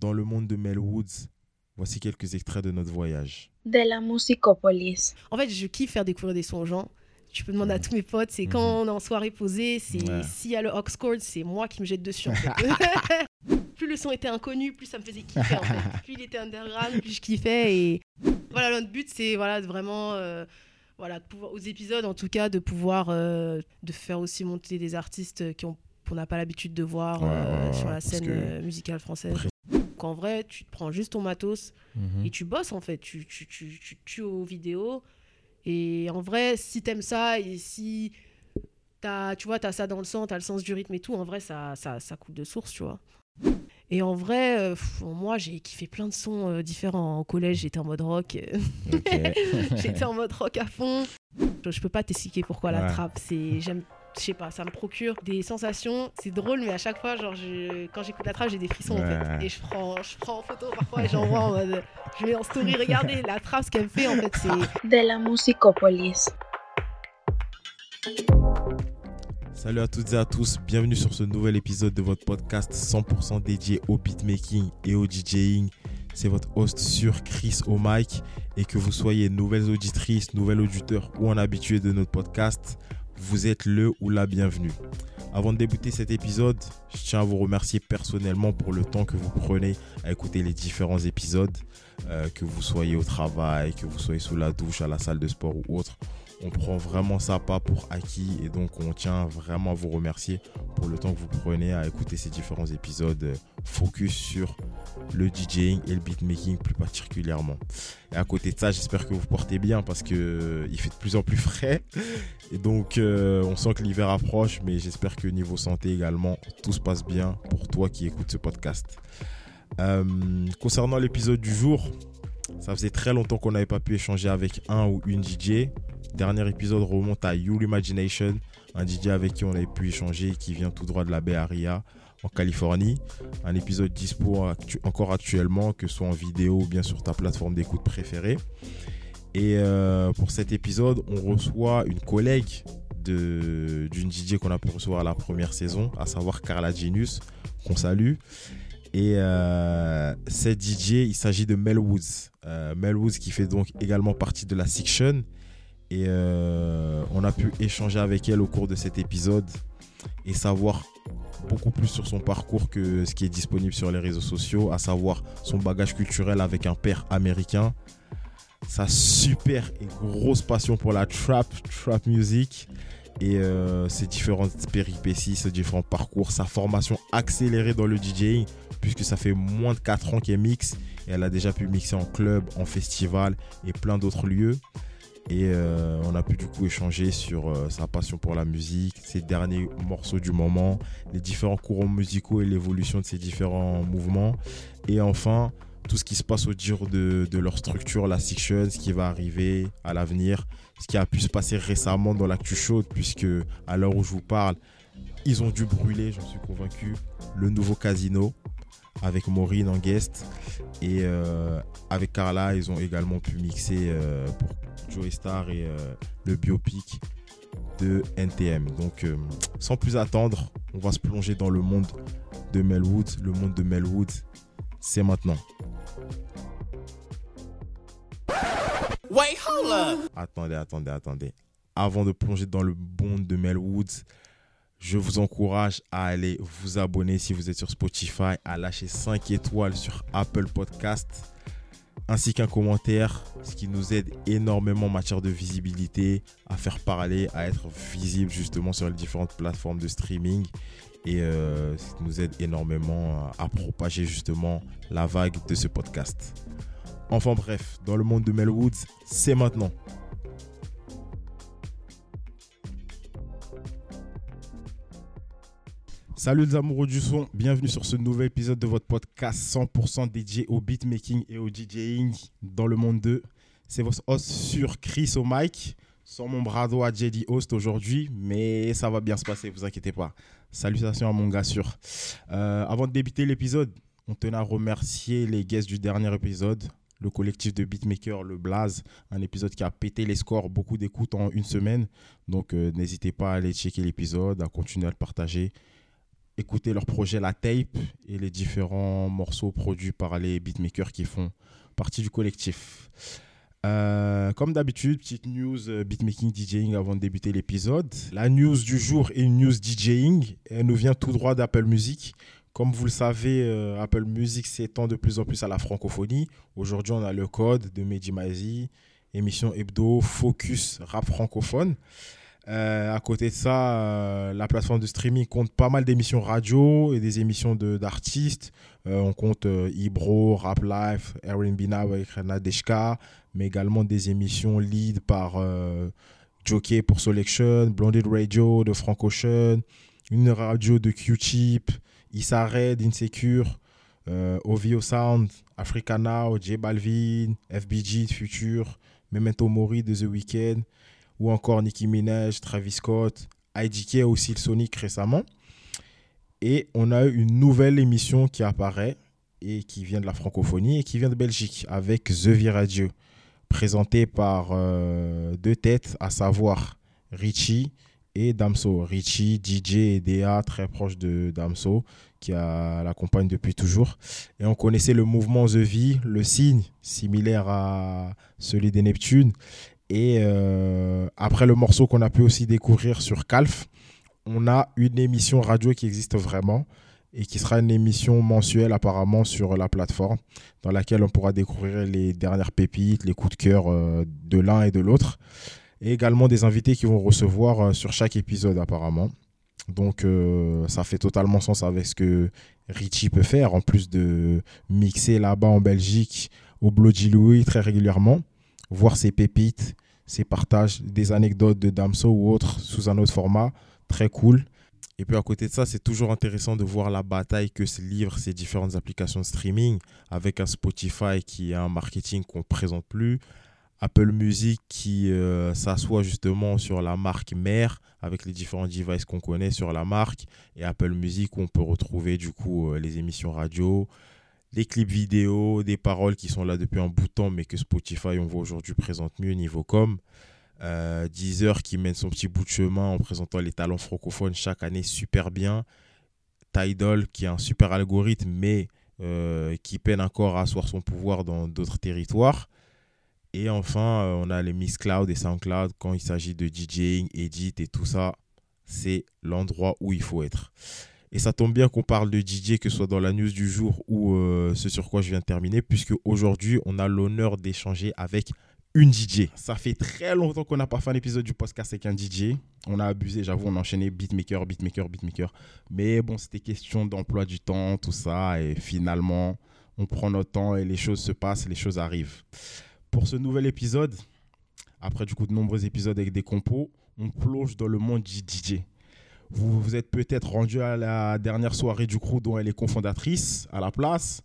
dans le monde de Mel Woods. Voici quelques extraits de notre voyage. De la musicopolis. En fait, je kiffe faire découvrir des sons aux gens. Tu peux demander à tous mes potes, c'est quand on est en soirée posée, c'est Ouais. s'il y a le Oxcord, c'est moi qui me jette dessus. En fait. plus le son était inconnu, plus ça me faisait kiffer. En fait. Plus il était underground, plus je kiffais. Et voilà, notre but, c'est voilà, vraiment, euh, voilà, de pouvoir, aux épisodes en tout cas, de pouvoir euh, de faire aussi monter des artistes qui ont qu'on n'a pas l'habitude de voir Ouais, euh, sur la scène que- musicale française. Qu'en vrai, tu te prends juste ton matos, Mhm. et tu bosses en fait, tu, tu, tu, tu tues aux vidéos. Et en vrai, si t'aimes ça et si as, tu vois, t'as ça dans le sang, t'as le sens du rythme et tout, en vrai, ça, ça, ça coule de source, tu vois. Et en vrai, euh, pff, moi, j'ai kiffé plein de sons euh, différents. Au collège, j'étais en mode rock. j'étais en mode rock à fond. Je, peux pas t'expliquer pourquoi la trappe. C'est, j'aime, je sais pas, ça me procure des sensations. C'est drôle, mais à chaque fois, genre, je, quand j'écoute la trappe, j'ai des frissons en fait. Et je prends, je prends en photo parfois et j'envoie en mode, je mets en story, regardez la trappe, ce qu'elle me fait en fait, c'est De la musicopolis. Salut à toutes et à tous, bienvenue sur ce nouvel épisode de votre podcast 100% dédié au beatmaking et au DJing. C'est votre host sur Chris au mic et que vous soyez nouvelles auditrices, nouvelles auditeurs ou un habitué de notre podcast, vous êtes le ou la bienvenue. Avant de débuter cet épisode, je tiens à vous remercier personnellement pour le temps que vous prenez à écouter les différents épisodes, euh, que vous soyez au travail, que vous soyez sous la douche, à la salle de sport ou autre. On prend vraiment ça pas pour acquis et donc on tient vraiment à vous remercier pour le temps que vous prenez à écouter ces différents épisodes euh, focus sur le DJing et le beatmaking plus particulièrement. Et à côté de ça, j'espère que vous portez bien parce que euh, il fait de plus en plus frais et donc euh, on sent que l'hiver approche, mais j'espère que niveau santé également, tout se passe bien pour toi qui écoutes ce podcast. Concernant l'épisode du jour, ça faisait très longtemps qu'on n'avait pas pu échanger avec un ou une DJ. Dernier épisode remonte à Your Imagination, un DJ avec qui on avait pu échanger qui vient tout droit de la Bay Area en Californie. Un épisode dispo encore actuellement, que ce soit en vidéo ou bien sur ta plateforme d'écoute préférée. Et euh, pour cet épisode, on reçoit une collègue d'une DJ qu'on a pu recevoir la première saison, à savoir Carla Genius, qu'on salue. Et euh, cette DJ, il s'agit de Mel Woods. Euh, Mel Woods qui fait donc également partie de la Section. Et euh, on a pu échanger avec elle au cours de cet épisode et savoir beaucoup plus sur son parcours que ce qui est disponible sur les réseaux sociaux, à savoir son bagage culturel avec un père américain, sa super et grosse passion pour la trap, trap music et euh, ses différentes péripéties, ses différents parcours, sa formation accélérée dans le DJing puisque ça fait moins de 4 ans qu'elle mixe et elle a déjà pu mixer en club, en festival et plein d'autres lieux. Et euh, on a pu du coup échanger sur euh, sa passion pour la musique, ses derniers morceaux du moment, les différents courants musicaux et l'évolution de ces différents mouvements. Et enfin, tout ce qui se passe au de, de leur structure, la Section, ce qui va arriver à l'avenir, ce qui a pu se passer récemment dans l'actu chaude, puisque à l'heure où je vous parle, ils ont dû brûler, j'en suis convaincu, le nouveau casino avec Maureen en guest. Et euh, avec Carla, ils ont également pu mixer euh, pour Joey Star et euh, le biopic de NTM. Donc, sans plus attendre, on va se plonger dans le monde de Mel Woods. Le monde de Mel Woods, c'est maintenant. Wait, hold up. Attendez, attendez, attendez. Avant de plonger dans le monde de Mel Woods, je vous encourage à aller vous abonner si vous êtes sur Spotify, à lâcher 5 étoiles sur Apple Podcast, ainsi qu'un commentaire, ce qui nous aide énormément en matière de visibilité, à faire parler, à être visible justement sur les différentes plateformes de streaming. Et euh, ce qui nous aide énormément à propager justement la vague de ce podcast. Enfin bref, dans le monde de Mel Woods, c'est maintenant. Salut les amoureux du son, bienvenue sur ce nouvel épisode de votre podcast 100% dédié au beatmaking et au DJing dans le monde 2. C'est votre host sur Chris au mic, sans mon bras droit JD Host aujourd'hui, mais ça va bien se passer, vous inquiétez pas. Salutations à mon gars sûr. Euh, avant de débuter l'épisode, on tenait à remercier les guests du dernier épisode, le collectif de beatmakers, le Blaze, un épisode qui a pété les scores, beaucoup d'écoutes en une semaine. Donc euh, n'hésitez pas à aller checker l'épisode, à continuer à le partager. Écouter leur projet La Tape et les différents morceaux produits par les beatmakers qui font partie du collectif. Euh, comme d'habitude, petite news euh, beatmaking DJing avant de débuter l'épisode. La news du jour est une news DJing. Elle nous vient tout droit d'Apple Music. Comme vous le savez, euh, Apple Music s'étend de plus en plus à la francophonie. Aujourd'hui, on a le code de Mehdi Maizi, émission hebdo, focus rap francophone. Euh, à côté de ça, euh, la plateforme de streaming compte pas mal d'émissions radio et des émissions de- d'artistes. Euh, on compte Ibro, Rap Life, Erin Now avec Rena Deshka, mais également des émissions lead par Jockey pour Selection, Blonded Radio de Frank Ocean, une radio de Q-Chip, Issa Red, Insecure, OVO Sound, Africa Now, J Balvin, FBG de Future, Memento Mori de The Weeknd, ou encore Nicki Minaj, Travis Scott, IDK aussi le Sonic récemment. Et on a une nouvelle émission qui apparaît et qui vient de la francophonie et qui vient de Belgique avec The V-Radio, présentée par euh, deux têtes, à savoir Richie et Damso. Richie, DJ et DA, très proche de Damso, qui l'accompagne depuis toujours. Et on connaissait le mouvement The V, le signe, similaire à celui des Neptunes. Et euh, après le morceau qu'on a pu aussi découvrir sur Calf, on a une émission radio qui existe vraiment et qui sera une émission mensuelle apparemment sur la plateforme dans laquelle on pourra découvrir les dernières pépites, les coups de cœur euh, de l'un et de l'autre. Et également des invités qui vont recevoir euh, sur chaque épisode apparemment. Donc ça fait totalement sens avec ce que Richie peut faire en plus de mixer là-bas en Belgique au Bloody Louis très régulièrement voir ses pépites, ses partages, des anecdotes de Damso ou autres sous un autre format. Très cool. Et puis à côté de ça, c'est toujours intéressant de voir la bataille que se livrent ces différentes applications de streaming avec un Spotify qui a un marketing qu'on ne présente plus. Apple Music qui euh, s'assoit justement sur la marque mère avec les différents devices qu'on connaît sur la marque et Apple Music où on peut retrouver du coup euh, les émissions radio, les clips vidéo, des paroles qui sont là depuis un bout de temps, mais que Spotify, on voit aujourd'hui, présente mieux niveau com. Euh, Deezer qui mène son petit bout de chemin en présentant les talents francophones chaque année super bien. Tidal qui a un super algorithme, mais euh, qui peine encore à asseoir son pouvoir dans d'autres territoires. Et enfin, euh, on a les Mixcloud et Soundcloud quand il s'agit de DJing, edit et tout ça. C'est l'endroit où il faut être. Et ça tombe bien qu'on parle de DJ, que ce soit dans la news du jour ou euh, ce sur quoi je viens de terminer, puisque aujourd'hui, on a l'honneur d'échanger avec une DJ. Ça fait très longtemps qu'on n'a pas fait un épisode du podcast avec un DJ. On a abusé, j'avoue, on a enchaîné beatmaker, beatmaker, beatmaker. Mais bon, c'était question d'emploi du temps, tout ça. Et finalement, on prend notre temps et les choses se passent, les choses arrivent. Pour ce nouvel épisode, après du coup de nombreux épisodes avec des compos, on plonge dans le monde du DJ. Vous vous êtes peut-être rendu à la dernière soirée du crew dont elle est cofondatrice à la place,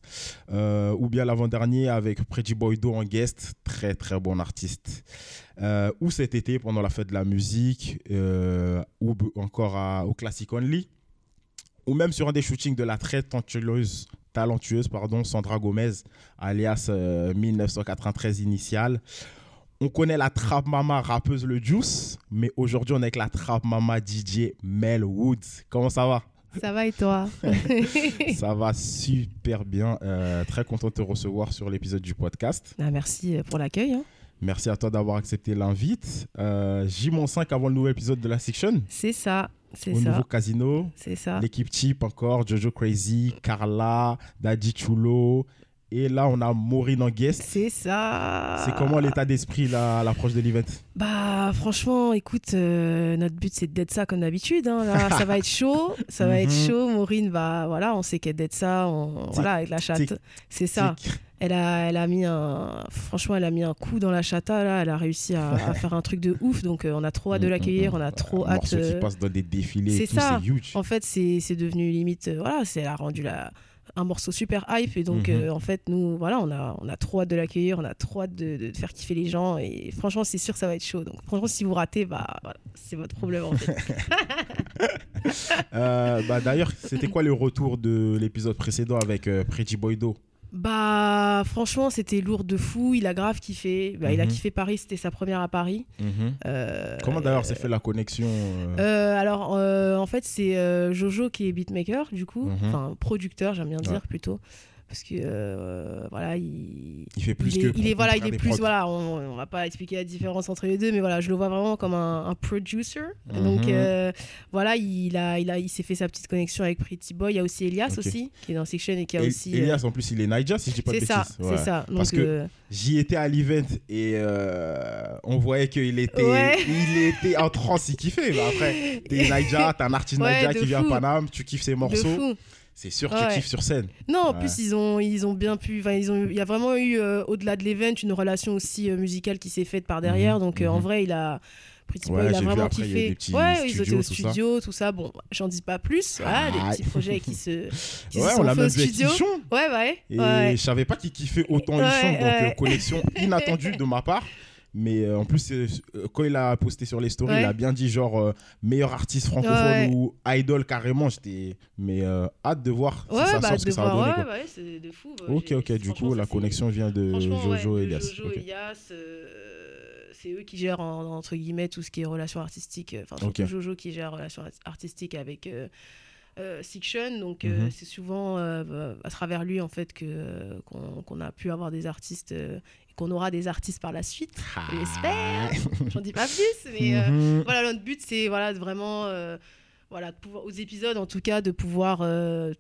euh, ou bien l'avant-dernier avec Pretty Boy Do en guest, très très bon artiste. Euh, ou cet été pendant la fête de la musique, euh, ou encore au Classic Only, ou même sur un des shootings de la très talentueuse, Sandra Gomez, alias euh, 1993 initiale. On connaît la trap mama rappeuse Le Juice, mais aujourd'hui on est avec la trap mama DJ Mel Woods. Comment ça va? Ça va et toi? Ça va super bien. Euh, très content de te recevoir sur l'épisode du podcast. Ah, Merci pour l'accueil. hein. Merci à toi d'avoir accepté l'invite. Euh, J-5 avant le nouvel épisode de la Section. C'est ça, c'est Au ça, nouveau casino. c'est ça. L'équipe type encore, Jojo Crazy, Carla, Daddy Chulo. Et là, on a Maureen en guest. C'est ça. C'est comment l'état d'esprit là, à l'approche de l'event? Bah franchement, écoute, euh, notre but c'est d'être ça comme d'habitude. hein. Là, ça va être chaud, ça va être Mhm. chaud. Maureen va, voilà, on sait qu'elle d'être ça, on, voilà, avec la chatte. C'est ça. Elle a, elle a mis un, franchement, elle a mis un coup dans la chata là. Elle a réussi à, à faire un truc de ouf. Donc euh, on a trop hâte de Mm, l'accueillir, on a trop hâte. morceau qui euh, passe dans des défilés c'est ça. huge. En fait, c'est c'est devenu limite, euh, voilà, c'est elle a rendu la, un morceau super hype et donc Mhm. euh, en fait nous, voilà, on a, on a trop hâte de l'accueillir, on a trop hâte de, de faire kiffer les gens et franchement, c'est sûr que ça va être chaud. Donc franchement, si vous ratez, bah voilà, c'est votre problème en fait. Euh, bah, D'ailleurs, c'était quoi le retour de l'épisode précédent avec euh, Pretty Boy Do? Bah, franchement, c'était lourd de fou. Il a grave kiffé. Bah, Il a Mhm. kiffé Paris, c'était sa première à Paris. Euh, Comment d'ailleurs s'est fait la connexion euh, euh, alors, euh, en fait, c'est euh, Jojo qui est beatmaker, du coup. Mhm. Enfin, producteur, j'aime bien Ouais. dire plutôt. Parce que, euh, voilà, il. Il fait plus il que. est, il est- voilà, il est plus prods. voilà, on, on va pas expliquer la différence entre les deux, mais voilà, je le vois vraiment comme un, un producer. Donc Mhm. euh, voilà, il a, il a, il s'est fait sa petite connexion avec Pretty Boy. Il y a aussi Elias aussi qui est dans Section et qui a Et- aussi. euh, Elias, en plus, il est Niger, si je dis pas de c'est bêtises. ça, Ouais. c'est ça. Parce que- J'y étais à l'event et on voyait qu'il était, Ouais. il était en transe, il kiffait. Mais après, t'es Niger, t'es un artiste Ouais, Niger qui vient à fou. Paname, tu kiffes ses de morceaux. fou. C'est sûr que Ouais. tu kiffes sur scène. Non, en Ouais. plus ils ont, ils ont bien pu. Enfin, ils ont, il y a vraiment eu euh, au-delà de l'event une relation aussi euh, musicale qui s'est faite par derrière. Mhm, Donc euh, en mhm. vrai, il a. Boy, Ouais, il a vraiment après, a kiffé. petits ouais, ils étaient au ça. studio, tout ça. Bon, j'en dis pas plus. Voilà, des Ah. petits projets qui se, qui ouais, se on sont l'a faits au même vu studio. Ouais, ouais. Et je savais pas qu'il kiffait autant Ouais, Ichon, donc connexion inattendue de ma part. Mais euh, en plus, euh, euh, quand il a posté sur les stories, Ouais. il a bien dit genre meilleur artiste francophone Ouais. ou idol carrément. J'étais, mais hâte de voir si Ouais, ça bah, sort ce que ça va donner. ouais, quoi. ouais, c'est de fou. Ok, ok. Du coup, la connexion vient de Jojo ouais, et Elias. Jojo Ok. et Elias, c'est eux qui gèrent en- entre guillemets tout ce qui est relations artistiques. Enfin, surtout Ok. Jojo qui gère relations art- artistiques avec euh, euh, Siction. Donc euh, Mhm. c'est souvent à travers lui en fait que qu'on a pu avoir des artistes qu'on aura des artistes par la suite. J'espère. J'en dis pas plus, mais euh, Mhm. voilà notre but c'est voilà vraiment euh, voilà de pouvoir, aux épisodes en tout cas de pouvoir euh,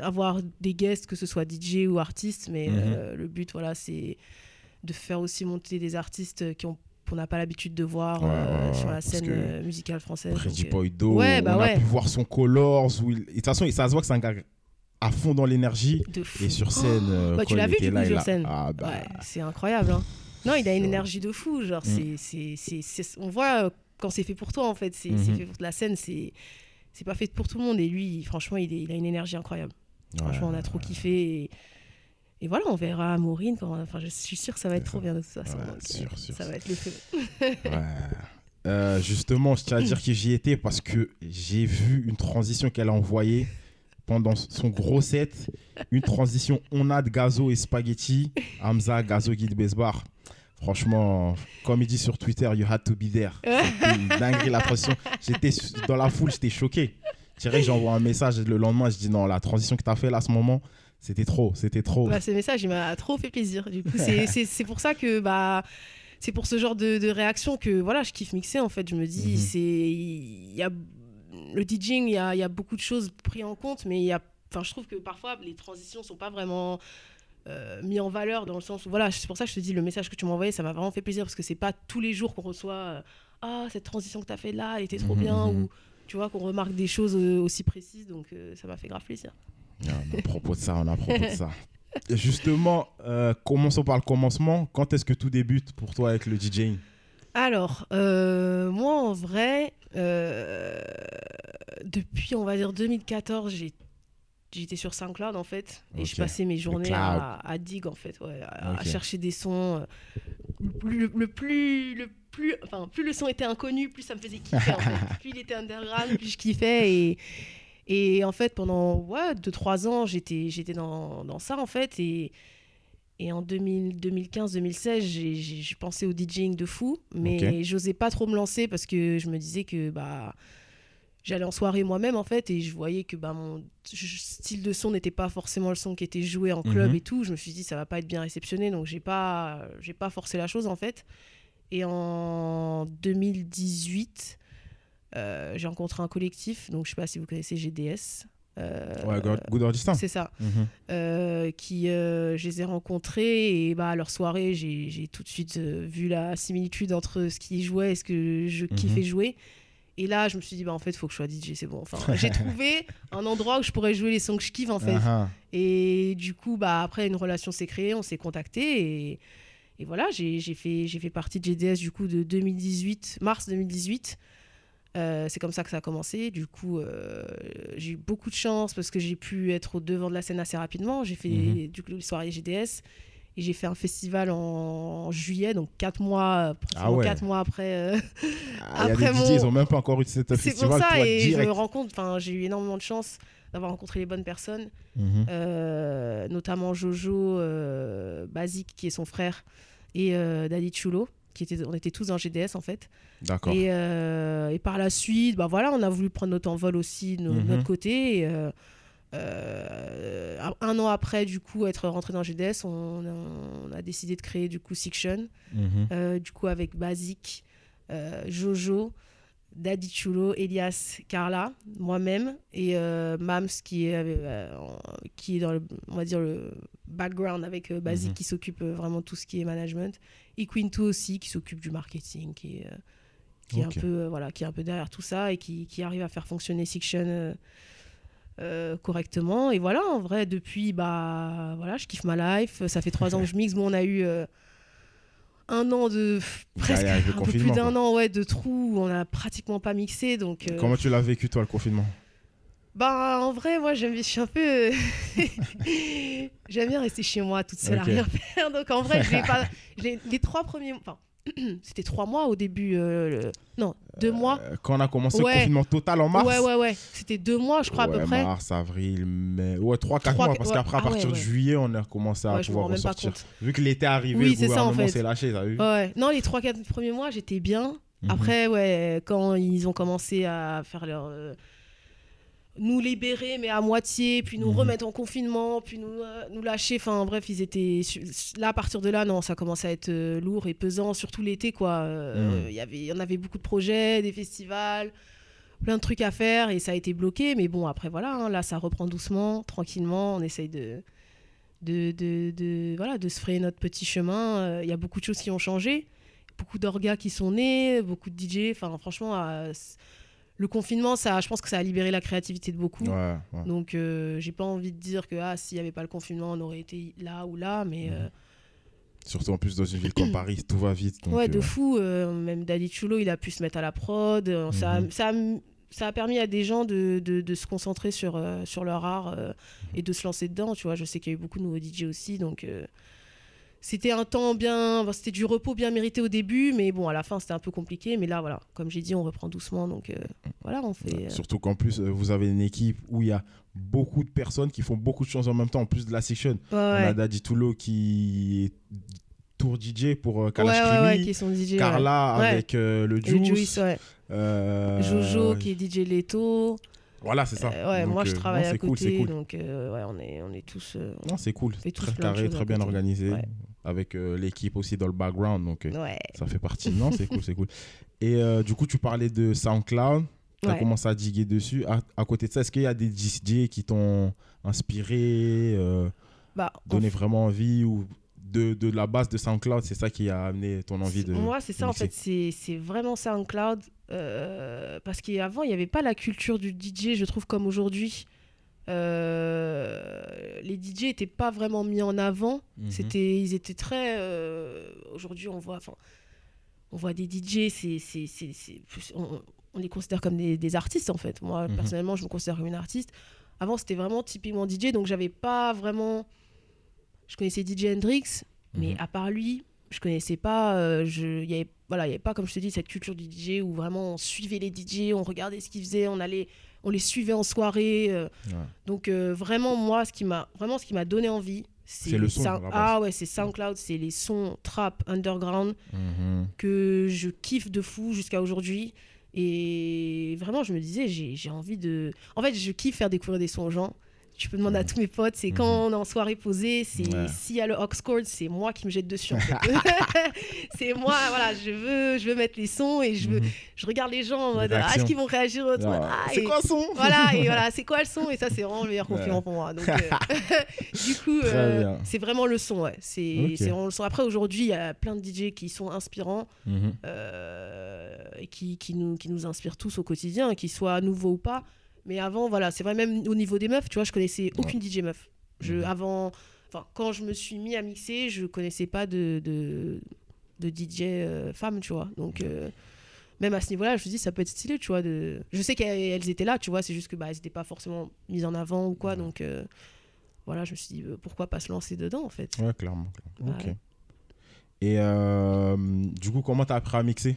avoir des guests que ce soit DJ ou artistes mais Mhm. euh, le but voilà c'est de faire aussi monter des artistes qui ont qu'on n'a pas l'habitude de voir Ouais, euh, sur la scène euh, musicale française Boydo, ouais, bah on a pu voir son Colors. Où il- et De toute façon, ça se voit que c'est un gars à fond dans l'énergie. Et sur scène, euh, Bah, tu l'as vu, du là, coup, il sur scène. Ah, bah, Ouais, c'est incroyable hein. non il a une énergie de fou genre Mm. c'est on voit euh, quand c'est fait pour toi en fait c'est Mhm. fait pour la scène c'est c'est pas fait pour tout le monde et lui franchement il, est- il a une énergie incroyable Franchement, on a trop kiffé. Et, et voilà, on verra Maureen. Quand... Enfin, je suis sûre que ça va être trop bien de toute façon. Ouais, donc, euh, sûr, ça sûr. va être le feu. Ouais. Euh, justement, je tiens à dire que j'y étais parce que j'ai vu une transition qu'elle a envoyée pendant son gros set. Une transition on a de gazo et spaghetti. Hamza, gazo, guide Besbar. Franchement, comme il dit sur Twitter, you had to be there. Une dinguerie la transition. J'étais dans la foule, j'étais choqué. Je que j'envoie un message le lendemain, je dis non, la transition que tu as fait là à ce moment, c'était trop, c'était trop. Bah, ce message, il m'a trop fait plaisir. Du coup, c'est pour ça que bah, c'est pour ce genre de, de réaction que voilà, je kiffe mixer. En fait, je me dis, Mhm. c'est il y a le DJing, il y a, il y a beaucoup de choses prises en compte, mais il y a, je trouve que parfois les transitions sont pas vraiment euh, mis en valeur dans le sens où voilà, c'est pour ça que je te dis le message que tu m'as envoyé, ça m'a vraiment fait plaisir parce que c'est pas tous les jours qu'on reçoit euh, ah cette transition que tu as fait là, elle était trop Mhm, bien mhm. ou tu vois qu'on remarque des choses euh, aussi précises, donc euh, ça m'a fait grave plaisir. Ah, à propos de ça, on a propos de ça. Justement, commençons par le commencement. Quand est-ce que tout débute pour toi avec le DJing? Alors, euh, moi en vrai, euh, depuis on va dire 2014, j'ai j'étais sur SoundCloud en fait et je passais mes journées à, à dig en fait, ouais, à, chercher des sons. euh, Le, le plus, le plus, enfin plus le son était inconnu, plus ça me faisait kiffer. en fait. Plus il était underground, plus je kiffais et et en fait pendant ouais 2-3 ans j'étais j'étais dans, dans ça en fait et et en 2015-2016, j'ai- pensé au DJing de fou, mais j'osais pas trop me lancer parce que je me disais que bah j'allais en soirée moi-même en fait et je voyais que bah mon style de son n'était pas forcément le son qui était joué en club Mhm. et tout. Je me suis dit ça va pas être bien réceptionné, donc j'ai pas j'ai pas forcé la chose en fait. Et en 2018, euh, j'ai rencontré un collectif, donc je sais pas si vous connaissez GDS. Euh, Ouais, Distant. c'est ça. Mhm. euh, qui euh, je les ai rencontrés et bah à leur soirée j'ai j'ai tout de suite euh, vu la similitude entre ce qu'ils jouaient et ce que je kiffais jouer. Et là je me suis dit bah en fait faut que je sois DJ c'est bon. Enfin j'ai trouvé un endroit où je pourrais jouer les sons que je kiffe en fait. Ah, et du coup bah après une relation s'est créée on s'est contacté et, et voilà j'ai j'ai fait j'ai fait partie de GDS du coup de 2018 mars 2018 Euh, c'est comme ça que ça a commencé. Du coup, euh, j'ai eu beaucoup de chance parce que j'ai pu être au devant de la scène assez rapidement. J'ai fait Mhm. du coup les soirées GDS et j'ai fait un festival en, en juillet, donc quatre mois, pratiquement Ah ouais. quatre mois après. euh, Ah, Il y a Après DJ, mon- ils ont même pas encore eu cet c'est festival. pour ça et je me rends compte, enfin, j'ai eu énormément de chance d'avoir rencontré les bonnes personnes, Mhm. notamment Jojo Basic, qui est son frère, et Daddy Chulo, qui était, on était tous dans GDS en fait. D'accord. Et, euh, et par la suite, bah voilà, on a voulu prendre notre envol aussi de Mhm. notre côté. Et, euh, euh, un- an après, du coup, être rentré dans GDS, on, a- on a décidé de créer du coup Siction, Mhm. du coup avec Basic, Jojo, Daddy Chulo, Elias, Carla, moi-même et euh, Mams qui est, euh, en- qui est dans le, on va dire le background avec euh, Basic Mhm. qui s'occupe euh, vraiment de tout ce qui est management et Quinto aussi qui s'occupe du marketing qui est, euh, qui est un peu euh, voilà qui est un peu derrière tout ça et qui, qui arrive à faire fonctionner Siction euh, euh, correctement. Et voilà en vrai depuis bah voilà je kiffe ma life. Ça fait trois ans que je mixe. Bon on a eu euh, un an de presque un peu plus d'un an ouais de trous où on a pratiquement pas mixé donc euh, Comment tu l'as vécu, toi, le confinement? Bah en vrai moi j'aime je suis un peu j'aime bien rester chez moi toute seule à rien faire donc en vrai je pas les trois premiers enfin c'était trois mois au début euh, le- non deux mois Euh, Quand on a commencé Ouais. le confinement total en mars ouais ouais ouais c'était deux mois je crois à peu près Mars, avril, mai. Ouais, 3-4 Trois, mois. Parce qu'après, à Ah partir de juillet, on a commencé à pouvoir ressortir. Vu que l'été est arrivé, Oui, le c'est ça, en gouvernement fait. s'est lâché, t'as vu Ouais, non, les 3-4 premiers mois, j'étais bien. Mhm. Après, ouais, quand ils ont commencé à faire leur. Nous libérer, mais à moitié, puis nous Mhm. remettre en confinement, puis nous, euh, nous lâcher. Enfin, bref, ils étaient. Là, à partir de là, non, ça commençait à être euh, lourd et pesant, surtout l'été, quoi. Euh. Il y avait, en avait beaucoup de projets, des festivals, plein de trucs à faire, et ça a été bloqué. Mais bon, après, voilà, hein, là, ça reprend doucement, tranquillement. On essaye de. De, de, de- voilà, de se frayer notre petit chemin. Euh, Il y a beaucoup de choses qui ont changé beaucoup d'orgas qui sont nés, beaucoup de DJ. Enfin, franchement, le confinement, ça, je pense que ça a libéré la créativité de beaucoup. Ouais, ouais. Donc, euh, j'ai pas envie de dire que ah, s'il n'y avait pas le confinement, on aurait été là ou là. Mais euh, Surtout en plus dans une ville comme Paris, tout va vite. donc, ouais, de euh, fou. même Daddy Chulo, il a pu se mettre à la prod. ça, a- Mhm. ça, a- ça a permis à des gens de, de, de se concentrer sur, sur leur art euh, et de se lancer dedans. Tu vois, je sais qu'il y a eu beaucoup de nouveaux DJ aussi. Donc. C'était un temps bien, c'était du repos bien mérité au début, mais bon, à la fin, c'était un peu compliqué. Mais là, voilà, comme j'ai dit, on reprend doucement. Donc, euh, voilà, on fait. euh, Surtout qu'en plus, euh, vous avez une équipe où il y a beaucoup de personnes qui font beaucoup de choses en même temps, en plus de la section. ouais, On a ouais. Daddy Toulo qui est tour DJ pour Kalash ouais, ouais, Krimi, qui sont DJ. ouais. Carla avec euh, le Juice, Juice, ouais. euh, Jojo qui est DJ Leto. Voilà, c'est ça. Euh, ouais, Donc, moi je euh, travaille non, à c'est côté, cool, c'est cool. donc euh, ouais, on est, on est tous. euh, Non, c'est cool. Très carré, très bien organisé. Ouais. Avec l'équipe aussi dans le background. Donc, ça fait partie. Non, c'est cool, c'est cool. Et du coup, tu parlais de SoundCloud. Tu as commencé à diguer dessus. À, à côté de ça, est-ce qu'il y a des DJ qui t'ont inspiré, Bah, donné vraiment envie ou de, de la base de SoundCloud, c'est ça qui a amené ton envie de. Moi, c'est ça, en fait, c'est c'est vraiment SoundCloud. euh, parce qu'avant, il n'y avait pas la culture du DJ, je trouve, comme aujourd'hui. Euh, les DJ n'étaient pas vraiment mis en avant. Mhm. C'était, ils étaient très. euh, aujourd'hui, on voit, enfin, on voit des DJ, c'est, on, on les considère comme des, des artistes en fait. Moi, Mhm. personnellement, je me considère comme une artiste. Avant, c'était vraiment typiquement DJ, donc j'avais pas vraiment. Je connaissais DJ Hendrix, mais Mhm. à part lui, je connaissais pas. euh, je, il y avait, voilà, il y avait pas, comme je te dis, cette culture du DJ où vraiment on suivait les DJ, on regardait ce qu'ils faisaient, on allait, on les suivait en soirée. euh, Ouais. donc euh, vraiment moi ce qui m'a vraiment ce qui m'a donné envie c'est le son, Sound- ah ouais c'est SoundCloud c'est les sons trap underground Mhm. que je kiffe de fou jusqu'à aujourd'hui et vraiment je me disais j'ai j'ai envie de en fait je kiffe faire découvrir des sons aux gens tu peux demander à tous mes potes, c'est quand on est en soirée posée, c'est Ouais. s'il y a le aux chord, c'est moi qui me jette dessus. en fait. c'est moi, voilà, je veux, je veux mettre les sons et je veux, Mhm. je regarde les gens en mode, ah, est-ce qu'ils vont réagir Ah, c'est quoi son? voilà, et voilà, c'est quoi le son? Et ça, c'est vraiment le meilleur compliment Ouais. pour moi. Donc, euh, du coup, euh, c'est vraiment le son, ouais. C'est Ok. c'est vraiment le son. Après, aujourd'hui, il y a plein de DJ qui sont inspirants Mhm. euh, et qui, qui, nous, qui nous inspirent tous au quotidien, qu'ils soient nouveaux ou pas. Mais avant, voilà, c'est vrai, même au niveau des meufs, tu vois, je connaissais aucune DJ meuf. Je, Mhm. avant, enfin, quand je me suis mis à mixer, je connaissais pas de, de, de DJ euh, femme, tu vois. Donc, euh, même à ce niveau-là, je me dis, ça peut être stylé, tu vois. De... Je sais qu'elles elles étaient là, tu vois, c'est juste que bah, elles n'étaient pas forcément mises en avant ou quoi. Donc, euh, voilà, je me suis dit, pourquoi pas se lancer dedans, en fait. Ouais, clairement. clairement. Ouais. Ok. Et du coup, comment t'as appris à mixer?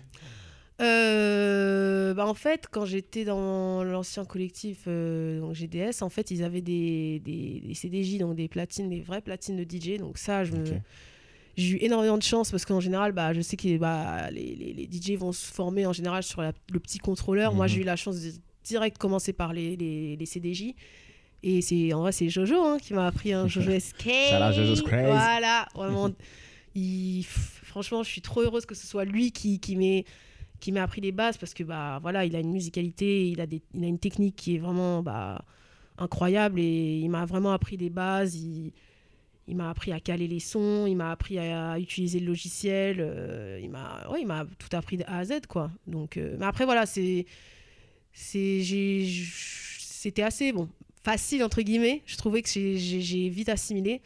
Euh, bah en fait, quand j'étais dans l'ancien collectif euh, donc GDS, en fait, ils avaient des, des, des CDJ, donc des platines, des vraies platines de DJ. Donc ça, je me- Ok. j'ai eu énormément de chance parce qu'en général, bah, je sais que bah, les, les, les DJ vont se former en général sur la- le petit contrôleur. Moi, Mhm. j'ai eu la chance de direct commencer par les, les, les CDJ. Et c'est en vrai, c'est Jojo hein, qui m'a appris un Jojo SK. Voilà, vraiment. il, franchement, je suis trop heureuse que ce soit lui qui, qui m'ait qui m'ait appris les bases parce que bah voilà, il a une musicalité, il a des, il a une technique qui est vraiment bah incroyable et il m'a vraiment appris des bases. Il, il m'a appris à caler les sons, il m'a appris à, utiliser le logiciel, euh, il m'a ouais, il m'a tout appris de A à Z quoi. Donc euh, mais après voilà, c'est c'est j'ai c'était assez bon, facile entre guillemets. Je trouvais que j'ai- vite assimilé.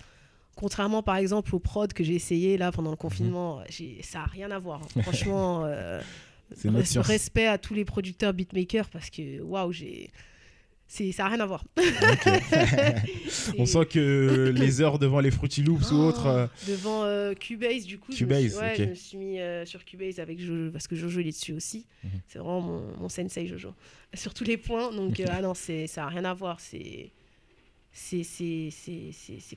Contrairement par exemple au prod que j'ai essayé là pendant le confinement, j'ai- ça a rien à voir. hein. Franchement, euh, res- respect à tous les producteurs beatmakers parce que waouh, j'ai ça a rien à voir. On sent que les heures devant les Fruity Loops ou Oh, autres. euh, devant euh, Cubase du coup je me, suis, Cubase, ouais, je me suis mis euh, sur Cubase avec Jojo parce que Jojo il est dessus aussi Mhm. c'est vraiment mon, mon sensei Jojo sur tous les points donc ah non ça a rien à voir c'est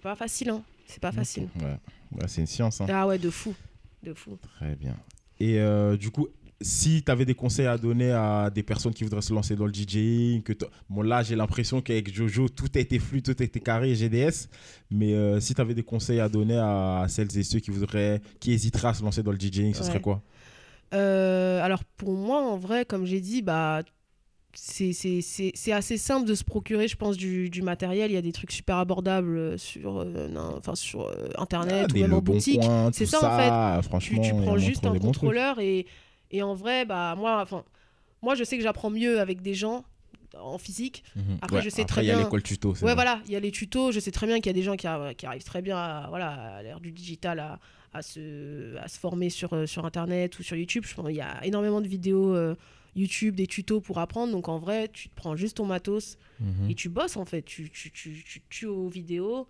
pas facile hein c'est pas facile Ouais, Ouais, c'est une science. hein. ah ouais de fou de fou Très bien. Et du coup, si tu avais des conseils à donner à des personnes qui voudraient se lancer dans le DJing, que bon là j'ai l'impression qu'avec Jojo tout a été fluide, tout a été carré, GDS, mais euh, si tu avais des conseils à donner à celles et ceux qui voudraient, qui hésiteraient à se lancer dans le DJing, ce Ouais. serait quoi? Euh, alors pour moi, en vrai, comme j'ai dit, bah, c'est assez simple de se procurer, je pense, du, du matériel. Il y a des trucs super abordables sur, euh, non, enfin, sur euh, Internet Ah, ou même en boutique. C'est ça, en fait. Franchement, tu prends juste un contrôleur et, et en vrai, bah, moi, enfin, moi, je sais que j'apprends mieux avec des gens en physique. Mhm. Après, je sais après, très il y a bien- l'école tuto. Ouais, vrai. voilà, il y a les tutos. Je sais très bien qu'il y a des gens qui, arri- qui arrivent très bien à, voilà, à l'ère du digital à, à se, à se former sur, euh, sur Internet ou sur YouTube. Je pense qu'il y a énormément de vidéos euh, YouTube, des tutos pour apprendre. Donc en vrai, tu prends juste ton matos Mhm. et tu bosses en fait. Tu, tu, tu, tu tues aux vidéos.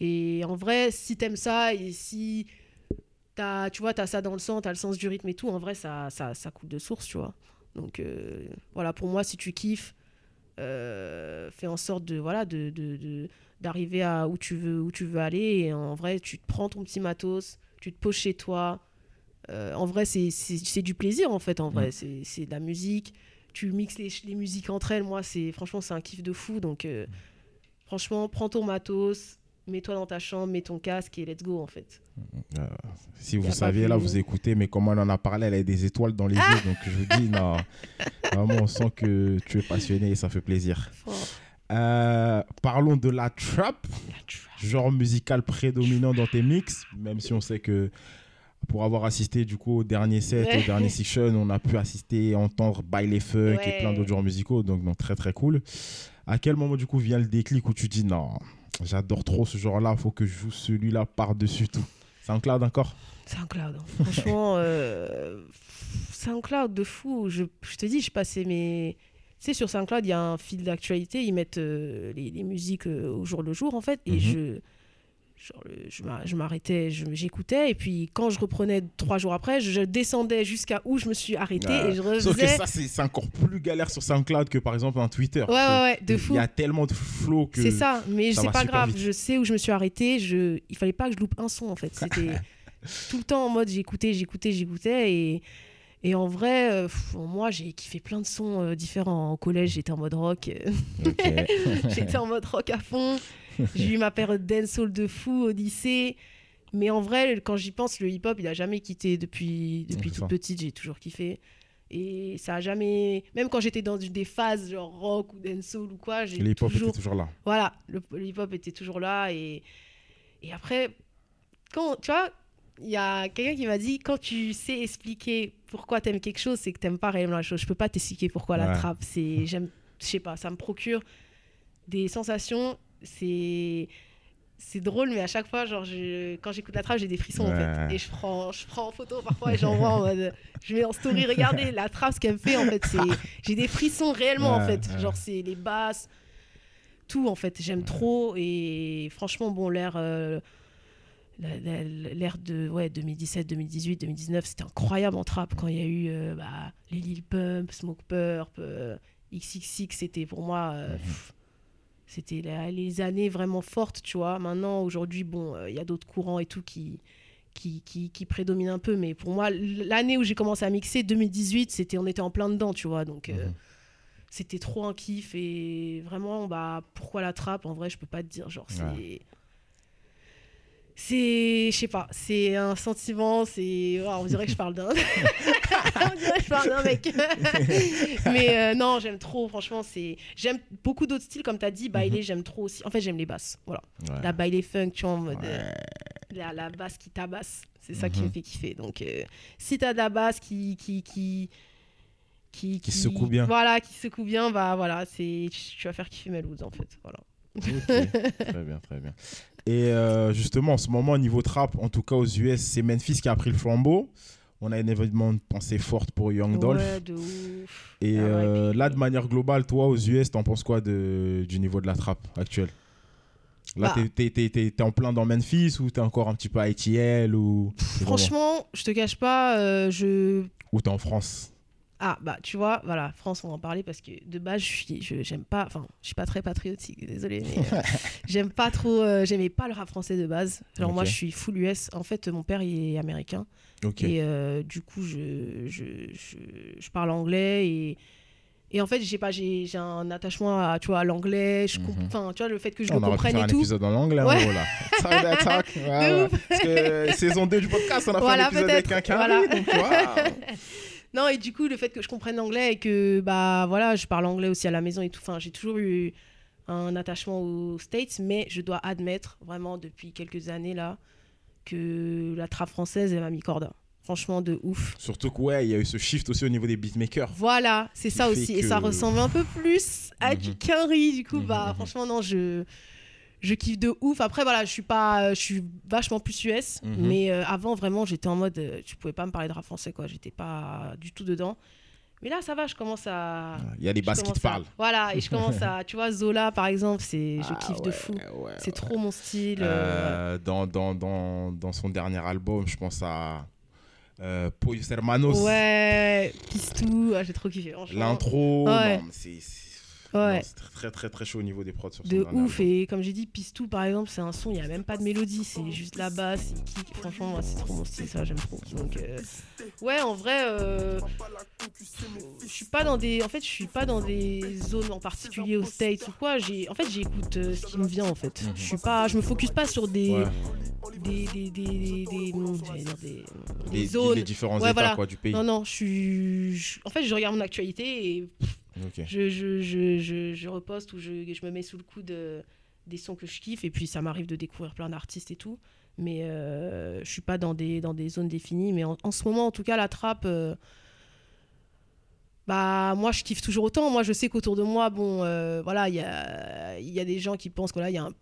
Et en vrai, si t'aimes ça et si as, tu vois, t'as ça dans le sang, t'as le sens du rythme et tout, en vrai, ça, ça, ça coule de source, tu vois. Donc euh, voilà, pour moi, si tu kiffes, euh, fais en sorte de voilà de, d'arriver à où tu veux où tu veux aller et en vrai tu te prends ton petit matos tu te poses chez toi. Euh, en vrai c'est, c'est, c'est du plaisir en fait en vrai. C'est, c'est de la musique. Tu mixes les, les musiques entre elles. Moi c'est franchement c'est un kiff de fou. Donc franchement prends ton matos mets-toi dans ta chambre mets ton casque et let's go en fait Euh, si vous saviez, là, vous écoutez, mais comme on en a parlé, elle a des étoiles dans les yeux. Donc, je vous dis, non, vraiment, on sent que tu es passionné et ça fait plaisir. Euh, parlons de la trap, La trap. genre musical prédominant dans tes mix, même si on sait que pour avoir assisté du coup au dernier set, Ouais. au dernier section, on a pu assister, entendre By les Funk et Ouais. plein d'autres genres musicaux, donc, donc très très cool. À quel moment du coup vient le déclic où tu dis non, j'adore trop ce genre-là, faut que je joue celui-là par-dessus tout SoundCloud encore? C'est un cloud. hein. Franchement, euh, c'est un cloud de fou. Je, je te dis, je passais mes. Tu sais, sur SoundCloud, il y a un fil d'actualité. Ils mettent euh, les, les musiques euh, au jour le jour, en fait. Et Mhm. je. Genre, je m'a- je m'arrêtais, j'écoutais. Et puis, quand je reprenais trois jours après, je descendais jusqu'à où je me suis arrêtée Ouais. et je Sauf que refaisais. ça, c'est encore plus galère sur SoundCloud que par exemple un Twitter. Ouais, ouais, ouais, de Il fou. y a tellement de flow que. C'est ça, mais c'est pas grave. vite. Je sais où je me suis arrêtée. Je... Il fallait pas que je loupe un son en fait. C'était tout le temps en mode j'écoutais, j'écoutais, j'écoutais. Et... et en vrai, euh, pff, moi j'ai kiffé plein de sons euh, différents. En collège, j'étais en mode rock. j'étais en mode rock à fond. J'ai eu ma période dancehall de fou au lycée. Mais en vrai, quand j'y pense, le hip-hop, il a jamais quitté depuis, depuis toute petite. J'ai toujours kiffé. Et ça a jamais. Même quand j'étais dans des phases genre rock ou dancehall ou quoi, j'ai toujours était toujours là. voilà, le, hip-hop était toujours là. Et, et après, quand, tu vois, il y a quelqu'un qui m'a dit quand tu sais expliquer pourquoi t'aimes quelque chose, c'est que t'aimes pas réellement la chose. Je peux pas t'expliquer pourquoi la trappe. C'est, j'aime, je sais pas, ça me procure des sensations. C'est. C'est drôle, mais à chaque fois, genre, je- quand j'écoute la trappe, j'ai des frissons en fait. Et je prends, je prends en photo parfois et j'envoie en mode. Je mets en story, regardez la trappe, ce qu'elle me fait en fait. C'est, j'ai des frissons réellement en fait. ouais. Genre, c'est les basses, tout en fait j'aime trop et franchement bon l'air euh, l'ère de ouais, 2017, 2018, 2019, c'était incroyable en trap quand il y a eu euh, bah, les Lil Pump, Smoke Purp, euh, XXX, c'était pour moi. euh, Mhm. pff, c'était les années vraiment fortes, tu vois. Maintenant, aujourd'hui, bon, euh, il y a d'autres courants et tout qui, qui, qui, qui prédominent un peu. Mais pour moi, l'année où j'ai commencé à mixer, 2018, c'était, on était en plein dedans, tu vois. Donc, euh, Mhm. c'était trop un kiff. Et vraiment, bah, pourquoi la trappe? En vrai, je peux pas te dire. Genre, c'est. Ouais. C'est, je sais pas, c'est un sentiment, c'est, oh, on dirait que je parle d'un, on dirait que je parle d'un mec. Mais euh, non, j'aime trop, franchement, c'est, j'aime beaucoup d'autres styles, comme tu as dit, baile, j'aime trop aussi. En fait, j'aime les basses, voilà. Ouais. La baile funk, tu vois, en mode, Ouais. euh, la, la basse qui tabasse, c'est ça qui Mhm. me fait kiffer. Donc, euh, si t'as de la basse qui, qui, qui, qui, Qui secoue bien. Voilà, qui secoue bien, bah voilà, c'est, tu vas faire kiffer Melwood, en fait, voilà. Très bien, très bien. Et euh, justement, en ce moment, au niveau trap, en tout cas aux US, c'est Memphis qui a pris le flambeau. On a un événement de pensée forte pour Young Dolph. Ouais, de ouf. Et Ah euh, là, de manière globale, toi, aux US, t'en penses quoi de, du niveau de la trappe actuelle? Là, Bah. t'es- t'es- t'es t'es- en plein dans Memphis ou t'es encore un petit peu à ATL ou Franchement, je te cache pas, euh, je. Ou t'es en France? Ah, bah, tu vois, voilà, France, on va en parler parce que de base, je suis, je, j'aime pas, enfin, je suis pas très patriotique, désolé, mais euh, j'aime pas trop, euh, j'aimais pas le rap français de base. Genre, moi, je suis full US. En fait, mon père, il est américain. Ok. Et euh, du coup, je, je, je, je parle anglais et. Et en fait, j'ai pas, j'ai, j'ai un attachement à, tu vois, à l'anglais. Je Mhm. Enfin, tu vois, le fait que je on le comprenne et un tout. épisode en anglais, Ouais. hein, voilà. Side attack. ouais, ouais. Parce que saison 2 du podcast, on a Voilà, fait un épisode avec un carré, voilà. donc. Non, et du coup, le fait que je comprenne l'anglais et que, bah voilà, je parle anglais aussi à la maison et tout. Enfin, j'ai toujours eu un attachement aux States, mais je dois admettre, vraiment, depuis quelques années là, que la trappe française, elle m'a mis corda. Franchement, de ouf. Surtout que, ouais, il y a eu ce shift aussi au niveau des beatmakers. Voilà, c'est ça aussi. Et ça ressemble un peu plus à Mhm. du Quinry. Du coup, Mhm, bah mhm. franchement, non, je, je kiffe de ouf. Après, voilà, je suis pas, je suis vachement plus US. Mhm. Mais euh, avant, vraiment, j'étais en mode, euh, tu pouvais pas me parler de rap français, quoi. J'étais pas du tout dedans. Mais là, ça va, je commence à. Il y a des je bases qui te à- parlent. Voilà, et je commence à. Tu vois, Zola, par exemple, c'est, je Ah kiffe de fou. ouais, C'est ouais. trop mon style. euh, Euh, dans, dans, dans, dans son dernier album, je pense à euh, Pollos Hermanos. ouais, Pistou, ah, j'ai trop kiffé. L'intro, c'est- Ouais. c'est très, très très chaud au niveau des prods sur De ouf, album. et comme j'ai dit, Pistou par exemple, c'est un son, il n'y a même pas de mélodie, c'est juste la basse, il kick. Franchement, c'est trop mon style, ça, j'aime trop. Donc, euh, ouais, en vrai, euh, je suis pas dans des. En fait, je suis pas dans des zones en particulier aux States ou quoi. En fait, j'écoute euh, ce qui me vient, en fait. Mhm. Je suis pas. Je me focus pas sur des. Ouais. Des. Des. Des. Des. des- zones. les différents Ouais, états voilà. quoi, du pays. Non, non, je suis. En fait, je regarde mon actualité et Ok. je, je, je, je, reposte ou je, me mets sous le coup de, des sons que je kiffe et puis ça m'arrive de découvrir plein d'artistes et tout. Mais euh, je suis pas dans des, dans des zones définies mais en, en ce moment en tout cas la trappe euh, bah moi je kiffe toujours autant. Moi je sais qu'autour de moi bon euh, voilà il y a, y a des gens qui pensent que là y a un,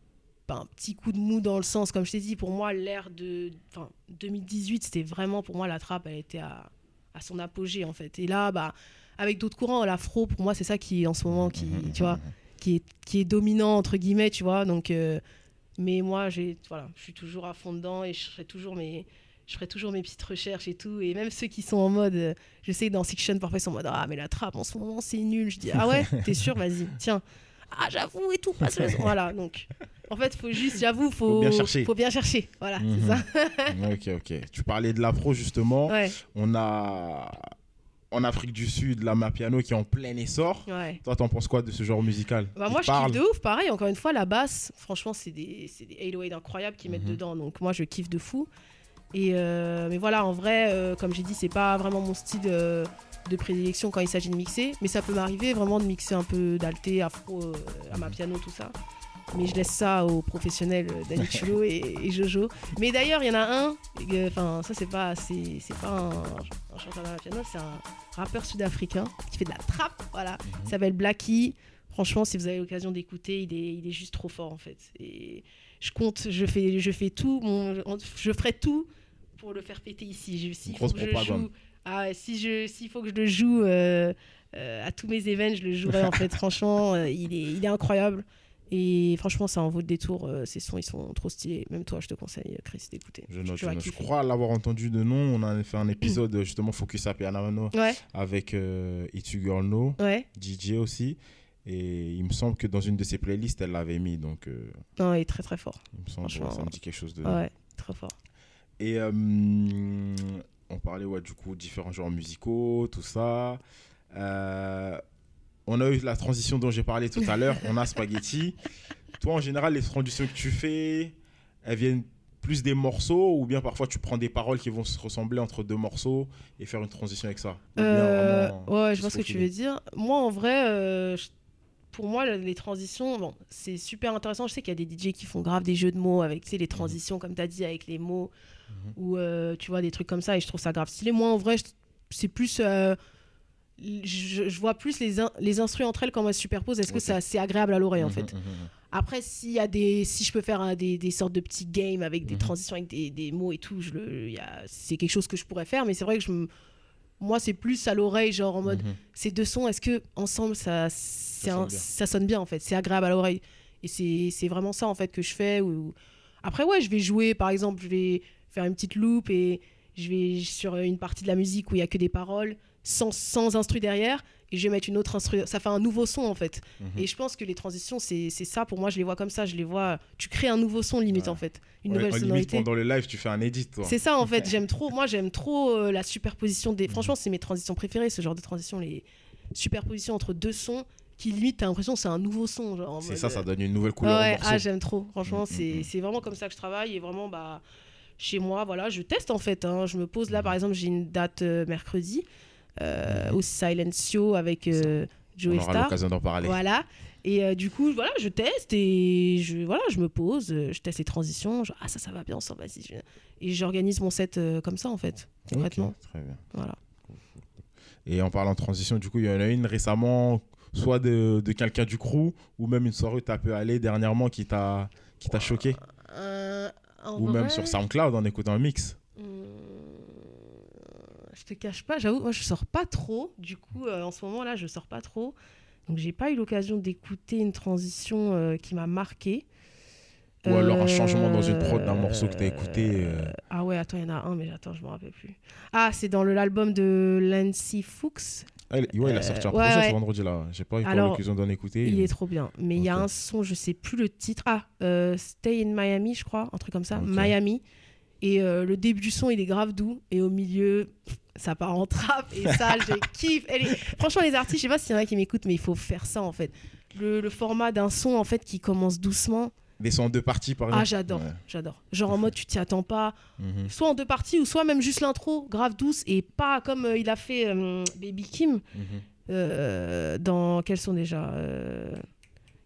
un petit coup de mou dans le sens. Comme je t'ai dit pour moi l'ère de enfin 2018 c'était vraiment pour moi la trappe elle était à, à son apogée en fait. Et là bah avec d'autres courants l'afro pour moi c'est ça qui en ce moment qui Mhm, tu vois qui est, qui est dominant entre guillemets tu vois donc euh, mais moi j'ai voilà je suis toujours à fond dedans et je ferai toujours mes je ferai toujours mes petites recherches et tout et même ceux qui sont en mode euh, je sais que dans Section parfois ils sont en mode ah mais la trappe en ce moment c'est nul je dis ah ouais t'es sûr vas-y tiens ah j'avoue et tout passe le son. voilà donc en fait faut juste j'avoue faut Faut bien chercher. faut bien chercher voilà Mhm. c'est ça ok, ok. Tu parlais de l'afro justement. ouais On a en Afrique du Sud la Mapiano qui est en plein essor. ouais Toi, t'en penses quoi de ce genre musical? Bah moi je kiffe de ouf, pareil, encore une fois la basse, franchement c'est des, des 808 incroyables qui mettent Mhm. dedans, donc moi je kiffe de fou. Et euh, mais voilà, en vrai, euh, comme j'ai dit, c'est pas vraiment mon style euh, de prédilection quand il s'agit de mixer, mais ça peut m'arriver vraiment de mixer un peu d'alté, afro, à ma piano, tout ça. Mais je laisse ça aux professionnels euh, Danny Chulo et, et Jojo. Mais d'ailleurs, il y en a un, euh, enfin ça c'est pas, c'est, pas un, un chanteur la piano, c'est un rappeur sud-africain qui fait de la trap, voilà. Il s'appelle Blackie. Franchement, si vous avez l'occasion d'écouter, il est, il est juste trop fort en fait. Et je compte, je fais, je fais tout, mon, je ferai tout pour le faire péter ici. Je, s'il Grosse faut que je joue, ah, si je, s'il faut que je le joue euh, euh, à tous mes événements, je le jouerai en fait. Franchement, euh, il est, il est incroyable. Et franchement, ça en vaut le détour. euh, ces sons, ils sont trop stylés. Même toi, je te conseille, Chris, d'écouter. Je note, Tu je, vas note. Je kiffer. crois l'avoir entendu de nom. On a fait un épisode justement Focus à Pianano Ouais, avec euh, It's You Girl No, ouais. DJ aussi. Et il me semble que dans une de ses playlists, elle l'avait mis. Donc, euh, Non, il est très très fort. il me semble, ça me dit quelque chose de. Ouais, très fort. Et euh, on parlait ouais, du coup différents genres musicaux, tout ça. Euh, on a eu la transition dont j'ai parlé tout à l'heure. on a Spaghetti. Toi, en général, les transitions que tu fais, elles viennent plus des morceaux ou bien parfois tu prends des paroles qui vont se ressembler entre deux morceaux et faire une transition avec ça Euh, ouais, je vois ce que tu veux dire. Moi, en vrai, euh, pour moi, les transitions, bon, c'est super intéressant. Je sais qu'il y a des DJ qui font grave des jeux de mots avec tu sais, les transitions, comme tu as dit, avec les mots, Mhm. ou euh, tu vois, des trucs comme ça, et je trouve ça grave stylé. Moi, en vrai, c'est plus. Je, je vois plus les, in- les instruments entre elles quand elles se superposent. Est-ce que ça c'est agréable à l'oreille, en Mhm, fait mhm. Après, s'il y a des, si je peux faire des, des sortes de petits games avec des Mhm. transitions, avec des, des mots et tout, je le, c'est quelque chose que je pourrais faire. Mais c'est vrai que je, me- moi, c'est plus à l'oreille, genre en mode, ces deux sons, est-ce que ensemble ça, un- ça sonne bien en fait, c'est agréable à l'oreille. Et c'est c'est vraiment ça en fait que je fais. Ou... Après, ouais, je vais jouer, par exemple, je vais faire une petite loupe et je vais sur une partie de la musique où il y a que des paroles, sans, sans instru derrière, et je vais mettre une autre instru. Ça fait un nouveau son en fait. Mhm. Et je pense que les transitions, c'est ça. Pour moi, je les vois comme ça. Je les vois. Tu crées un nouveau son limite Ouais. en fait, une Ouais, nouvelle sonorité. pendant le live, tu fais un edit. C'est ça en fait, j'aime trop. Moi j'aime trop euh, la superposition Mhm. des. Franchement, c'est mes transitions préférées, ce genre de transition, les superpositions entre deux sons qui limite, t'as l'impression que c'est un nouveau son. C'est ça, ça euh, donne une nouvelle couleur ouais, ah, j'aime trop. Franchement, Mhm, c'est mhm. c'est vraiment comme ça que je travaille et vraiment, bah, chez moi, voilà, je teste en fait. hein. Je me pose là, Mhm. par exemple, j'ai une date euh, mercredi euh, Mhm. au Silencio avec euh, On Joe aura Star. l'occasion d'en parler. Voilà. Et euh, du coup, voilà, je teste et je, voilà, je me pose, euh, je teste les transitions. je- ah, ça, ça va bien ensemble, vas-y. je- Et j'organise mon set euh, comme ça, en fait, concrètement. Très bien. Voilà. Et en parlant de transition, du coup, il y en a une récemment, soit de, de quelqu'un du crew, ou même une soirée où tu as pu aller dernièrement qui t'a choqué. Ou même sur SoundCloud en écoutant un mix. Je te cache pas, j'avoue, moi, je sors pas trop. Du coup, euh, en ce moment-là, je sors pas trop. Donc, j'ai pas eu l'occasion d'écouter une transition euh, qui m'a marqué. Ou alors un changement dans une prod d'un morceau que t'as écouté, euh. Ah ouais, attends, il y en a un, mais attends, je me rappelle plus. Ah, c'est dans l'album de Lancy Fuchs. Ah, il, ouais, il a sorti un Euh, ouais, projet ouais. ce vendredi là. J'ai pas eu l'occasion d'en écouter. Il est trop bien. Mais il y a un son, je sais plus le titre. Ah, euh, Stay in Miami, je crois, un truc comme ça. Miami. Et euh, le début du son, il est grave doux. Et au milieu, ça part en trap. Et ça, je kiffe. Franchement, les artistes, je sais pas s'il y en a qui m'écoutent, mais il faut faire ça en fait. Le, le format d'un son en fait qui commence doucement. Des sons en deux parties par exemple. Ah, j'adore. Ouais. J'adore. Genre en mode, tu t'y attends pas. Mhm. Soit en deux parties, ou soit même juste l'intro, grave douce. Et pas comme euh, il a fait euh, Baby Kim. Mhm. Euh, dans quels sont déjà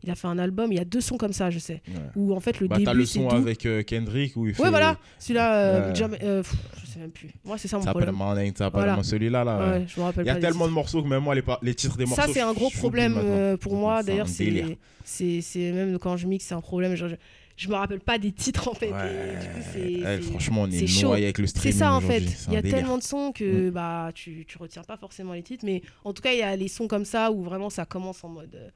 Il a fait un album, il y a deux sons comme ça, je sais. Où en fait le Bah, t'as début le c'est son avec euh, Kendrick où il fait. Ouais, voilà, celui-là, euh, Ouais. Jam- euh, pff, je sais même plus. Moi, c'est ça mon Ça problème. Morning, ça Voilà. Celui-là là. ouais. Je me rappelle Il y a pas tellement de morceaux que même moi les, les titres des morceaux. Ça, c'est un gros problème euh, pour moi. C'est D'ailleurs, c'est c'est c'est même quand je mixe, c'est un problème. Genre, je, je me rappelle pas des titres en fait. et Ouais. du coup, c'est- Ouais, c'est- franchement, on est, c'est chaud. noyé avec le C'est streaming ça en fait. c'est Il y a délire. tellement de sons que bah tu, tu retiens pas forcément les titres, mais en tout cas il y a les sons comme ça où vraiment ça commence en mode euh,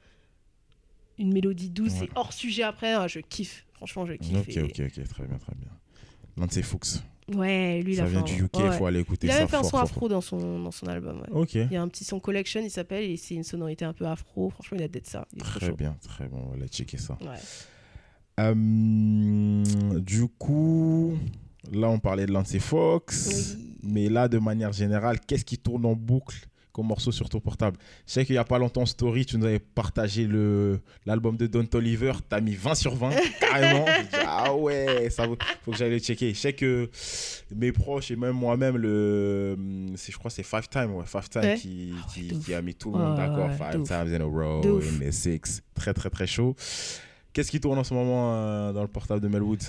une mélodie douce Ouais. et hors sujet après. ah, je kiffe, franchement je kiffe. Ok, et- ok, ok, très bien, très bien. Ses Fuchs. Ouais, lui il Ça a vient fait du un- UK, ouais, il faut ouais. aller écouter Il a ça. même fait un son afro dans son dans son album. ouais. Il y a un petit son collection, il s'appelle, et c'est une sonorité un peu afro. Franchement, il a d'être ça. Il très chaud. bien, très bien. On va aller checker ça. Ouais. Euh, du coup, là, on parlait de Lance Fox. Oui. Mais là, de manière générale, qu'est-ce qui tourne en boucle comme morceau sur ton portable Je sais qu'il n'y a pas longtemps, story, tu nous avais partagé le- l'album de Don Toliver. Tu as mis 20 sur 20, carrément. Dit, ah ouais, ça vaut- faut que j'aille le checker. Je sais que mes proches et même moi-même, le, je crois que c'est Five Time, ouais, Five Time Ouais. qui, Ah ouais, qui, a mis tout le monde d'accord. ouais, Five times in a row, in the six. Très, très, très chaud. Qu'est-ce qui tourne en ce moment euh, dans le portable de Melwood?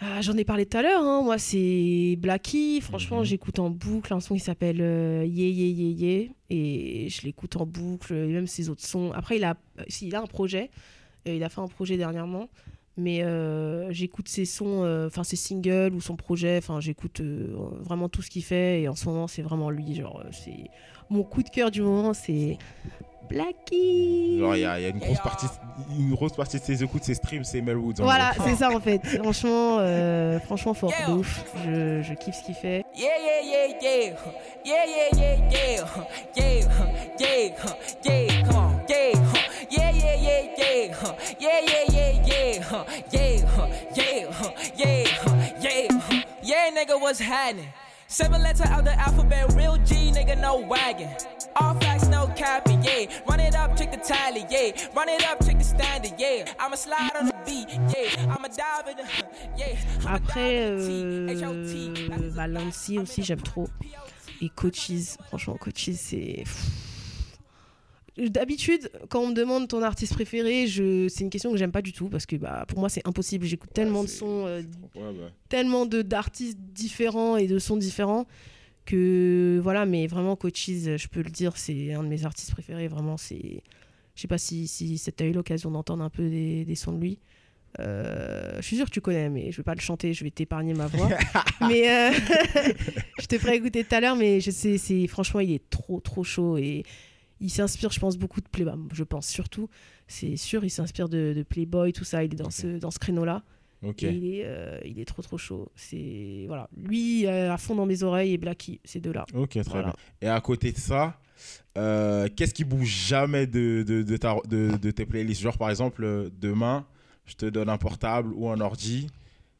Ah, J'en ai parlé tout à l'heure. hein. Moi, c'est Blacky. Franchement, Mhm. j'écoute en boucle un son qui s'appelle euh, Yeah Yeah Yeah Yeah. Et je l'écoute en boucle. Et même ses autres sons. Après, il a, il a un projet. Euh, il a fait un projet dernièrement. Mais euh, j'écoute ses sons, euh, enfin ses singles ou son projet. Enfin, j'écoute euh, vraiment tout ce qu'il fait. Et en ce moment, c'est vraiment lui. Genre, c'est mon coup de cœur du moment, c'est Blackie. Genre, il y, y a une grosse partie, une grosse partie de ses écoutes, ses streams, c'est Mel Woods. en Voilà, c'est ça en fait. Franchement, euh, franchement fort de ouf. Je, je kiffe ce qu'il fait. Yeah, yeah, yeah, yeah. Yeah, yeah, yeah, yeah. Yeah, yeah, yeah. Come on. Yeah, yeah, yeah, yeah, yeah. Yeah, yeah, yeah, yeah. Yeah, yeah, yeah, yeah. Yeah, nigga, what's happening? Seven letter out the alphabet, real G, nigga, no wagon. All facts, no capping, yeah. Run it up, check the tally, yeah. Run it up, check the standard, yeah. I'ma slide on the beat, yeah. I'ma dive in the, yeah. Après, euh, aussi, j'aime trop. Et Coaches, franchement, Coaches, c'est. D'habitude, quand on me demande ton artiste préféré, je... c'est une question que j'aime pas du tout parce que bah, pour moi c'est impossible. J'écoute tellement de sons, euh, Ouais, bah. tellement de d'artistes différents et de sons différents que voilà. Mais vraiment, Coaches, je peux le dire, c'est un de mes artistes préférés. Vraiment, c'est. Je sais pas si, si, si tu as eu l'occasion d'entendre un peu des, des sons de lui. Euh, je suis sûr que tu connais, mais je vais pas le chanter, je vais t'épargner ma voix. mais euh, je te ferai écouter tout à l'heure, mais je sais, c'est franchement, il est trop, trop chaud et il s'inspire, je pense, beaucoup de Playboy. Je pense surtout, c'est sûr, il s'inspire de, de Playboy, tout ça. Il est dans ce, dans ce créneau-là. Ok. Et il est, euh, il est trop, trop chaud. C'est voilà, lui euh, à fond dans mes oreilles et Blacky, ces deux-là. Ok, très Voilà. bien. Et à côté de ça, euh, qu'est-ce qui bouge jamais de, de, de, ta- de- de tes playlists? Genre, par exemple, demain, je te donne un portable ou un ordi.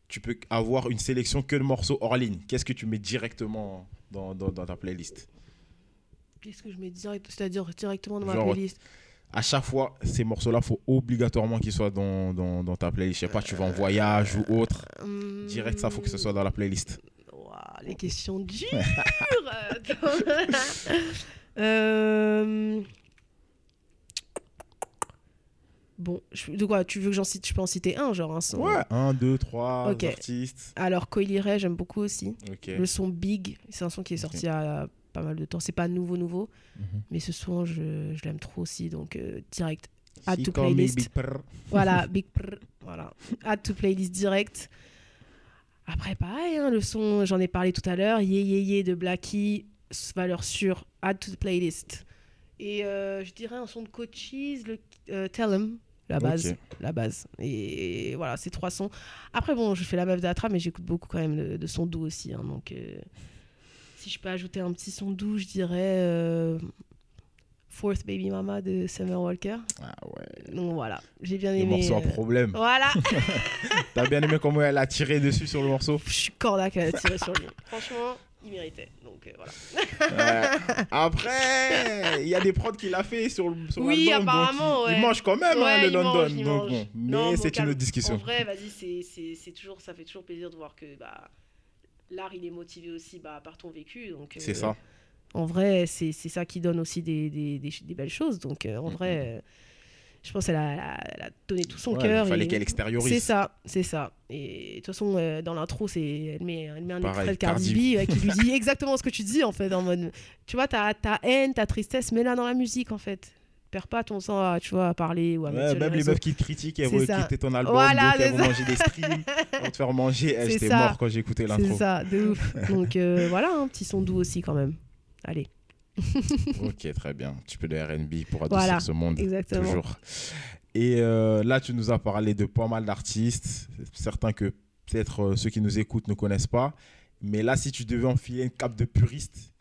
Tu peux avoir une sélection que de morceaux hors ligne. Qu'est-ce que tu mets directement dans, dans, dans ta playlist? Qu'est-ce que je mets direct, c'est-à-dire directement dans ma Genre, playlist? À chaque fois, ces morceaux-là, faut obligatoirement qu'ils soient dans, dans, dans ta playlist. Je sais pas, tu vas en voyage ou autre. Hum, Direct, ça, faut que ce soit dans la playlist. Ouah, les questions dures. Attends. Euh, Bon, je- de quoi Tu veux que j'en cite Je peux en citer un, genre un son? Ouais, un, deux, trois artistes. Alors, Coily Ray, j'aime beaucoup aussi. Le son Big, c'est un son qui est sorti a pas mal de temps. C'est pas nouveau, nouveau, Mhm. mais ce son, je, je l'aime trop aussi. Donc, euh, direct. Add to playlist. Big. Voilà, Big Prr, voilà. Add to playlist direct. Après, pareil, hein, le son, j'en ai parlé tout à l'heure. Yeah, yeah, yeah de Blackie, valeur sûre. Add to playlist. Et euh, je dirais un son de Coaches, le euh, Tell 'em, la base. La base. Et voilà, ces trois sons. Après, bon, je fais la meuf d'Atra, mais j'écoute beaucoup quand même de, de sons doux aussi. hein, donc, euh, si je peux ajouter un petit son doux, je dirais euh, Fourth Baby Mama de Summer Walker. Ah ouais. Donc voilà, j'ai bien Le aimé. morceau à euh, problème. Voilà, T'as bien aimé comment elle a tiré dessus sur le morceau je suis cordac à tirer sur lui. Franchement, il méritait. Donc euh, voilà. Ouais. Après, il y a des prods qu'il a fait sur, le- sur Oui, l'album. apparemment, il, il ouais. mange quand même hein, le il London. mange, il donc mange. bon. Mais c'est une autre discussion. En vrai, vas-y, c'est- c'est c'est toujours, ça fait toujours plaisir de voir que bah, l'art, il est motivé aussi bah, par ton vécu. donc, euh, C'est ça. En vrai, c'est c'est ça qui donne aussi des, des, des, des belles choses. Donc euh, en vrai, euh, je pense qu'elle a, donné tout son Ouais, cœur. il fallait et- qu'elle extériorise. C'est ça, c'est ça. Et de toute façon, euh, dans l'intro, c'est elle met, elle met un Pareil, extrait de Cardi, Cardi. B euh, qui lui dit exactement ce que tu dis en fait, en mode, tu vois, ta, ta haine, ta tristesse, mets-la dans la musique en fait. Perds pas ton temps à, tu vois, à parler ou à Ouais, même les meufs qui te critiquent, elles C'est vont écouter ton album, Voilà, donc elles c'est vont manger des streams, vont te faire manger. Eh, C'est J'étais mort quand j'ai écouté C'est l'intro. ça, de ouf. Donc euh, voilà, un petit son doux aussi quand même. Allez, Ok, très bien. Tu peux de R&B pour adoucir Voilà, ce monde. exactement. Toujours. Et euh, là, tu nous as parlé de pas mal d'artistes, certains que peut-être euh, ceux qui nous écoutent ne connaissent pas. Mais là, si tu devais enfiler une cape de puriste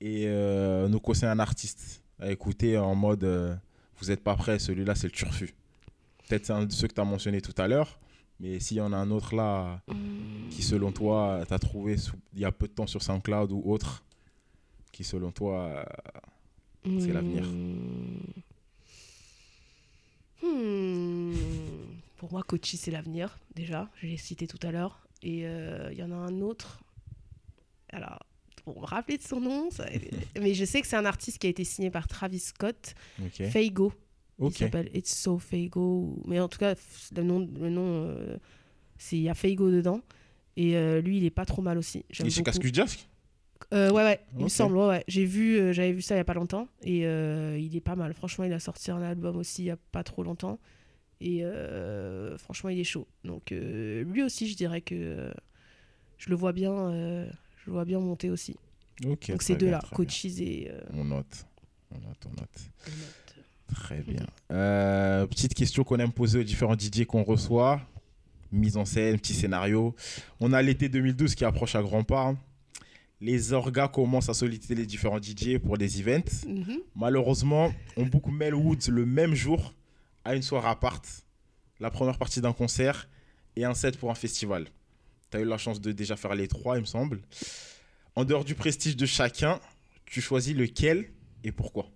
et euh, nous conseiller un artiste à écouter en mode euh, vous n'êtes pas prêt, celui-là, c'est le turfu. Peut-être c'est un de ceux que tu as mentionné tout à l'heure. Mais s'il y en a un autre là qui, selon toi, tu as trouvé il y a peu de temps sur SoundCloud ou autre, qui, selon toi, euh, C'est l'avenir. Hmm. Pour moi, Kochi, c'est l'avenir, déjà. Je l'ai cité tout à l'heure. Et euh, il y en a un autre. Alors, pour me rappeler de son nom, ça- mais je sais que c'est un artiste qui a été signé par Travis Scott, ok. Faygo. Il s'appelle It's So Faygo. Mais en tout cas, le nom, le nom euh, c'est il y a Faygo dedans. Et euh, lui, il est pas trop mal aussi. J'aime Et chez. Cascus Jask Euh, ouais, ouais, il me semble. Ouais, ouais. J'ai vu, euh, j'avais vu ça il y a pas longtemps et euh, il est pas mal. Franchement, il a sorti un album aussi il y a pas trop longtemps Et euh, franchement, il est chaud. Donc euh, lui aussi, je dirais que euh, je le vois bien, euh, je vois bien monter aussi. Donc ces deux-là, Coaches et. euh. On note. On note, on note. Note. Très bien. Euh, petite question qu'on aime poser aux différents DJ qu'on reçoit. Mise en scène, petit scénario. On a l'été 2012 qui approche à grands pas. Les orgas commencent à solliciter les différents DJ pour des events. Mhm. Malheureusement, on book Mel Woods le même jour à une soirée à part, la première partie d'un concert et un set pour un festival. Tu as eu la chance de déjà faire les trois, il me semble. En dehors du prestige de chacun, tu choisis lequel et pourquoi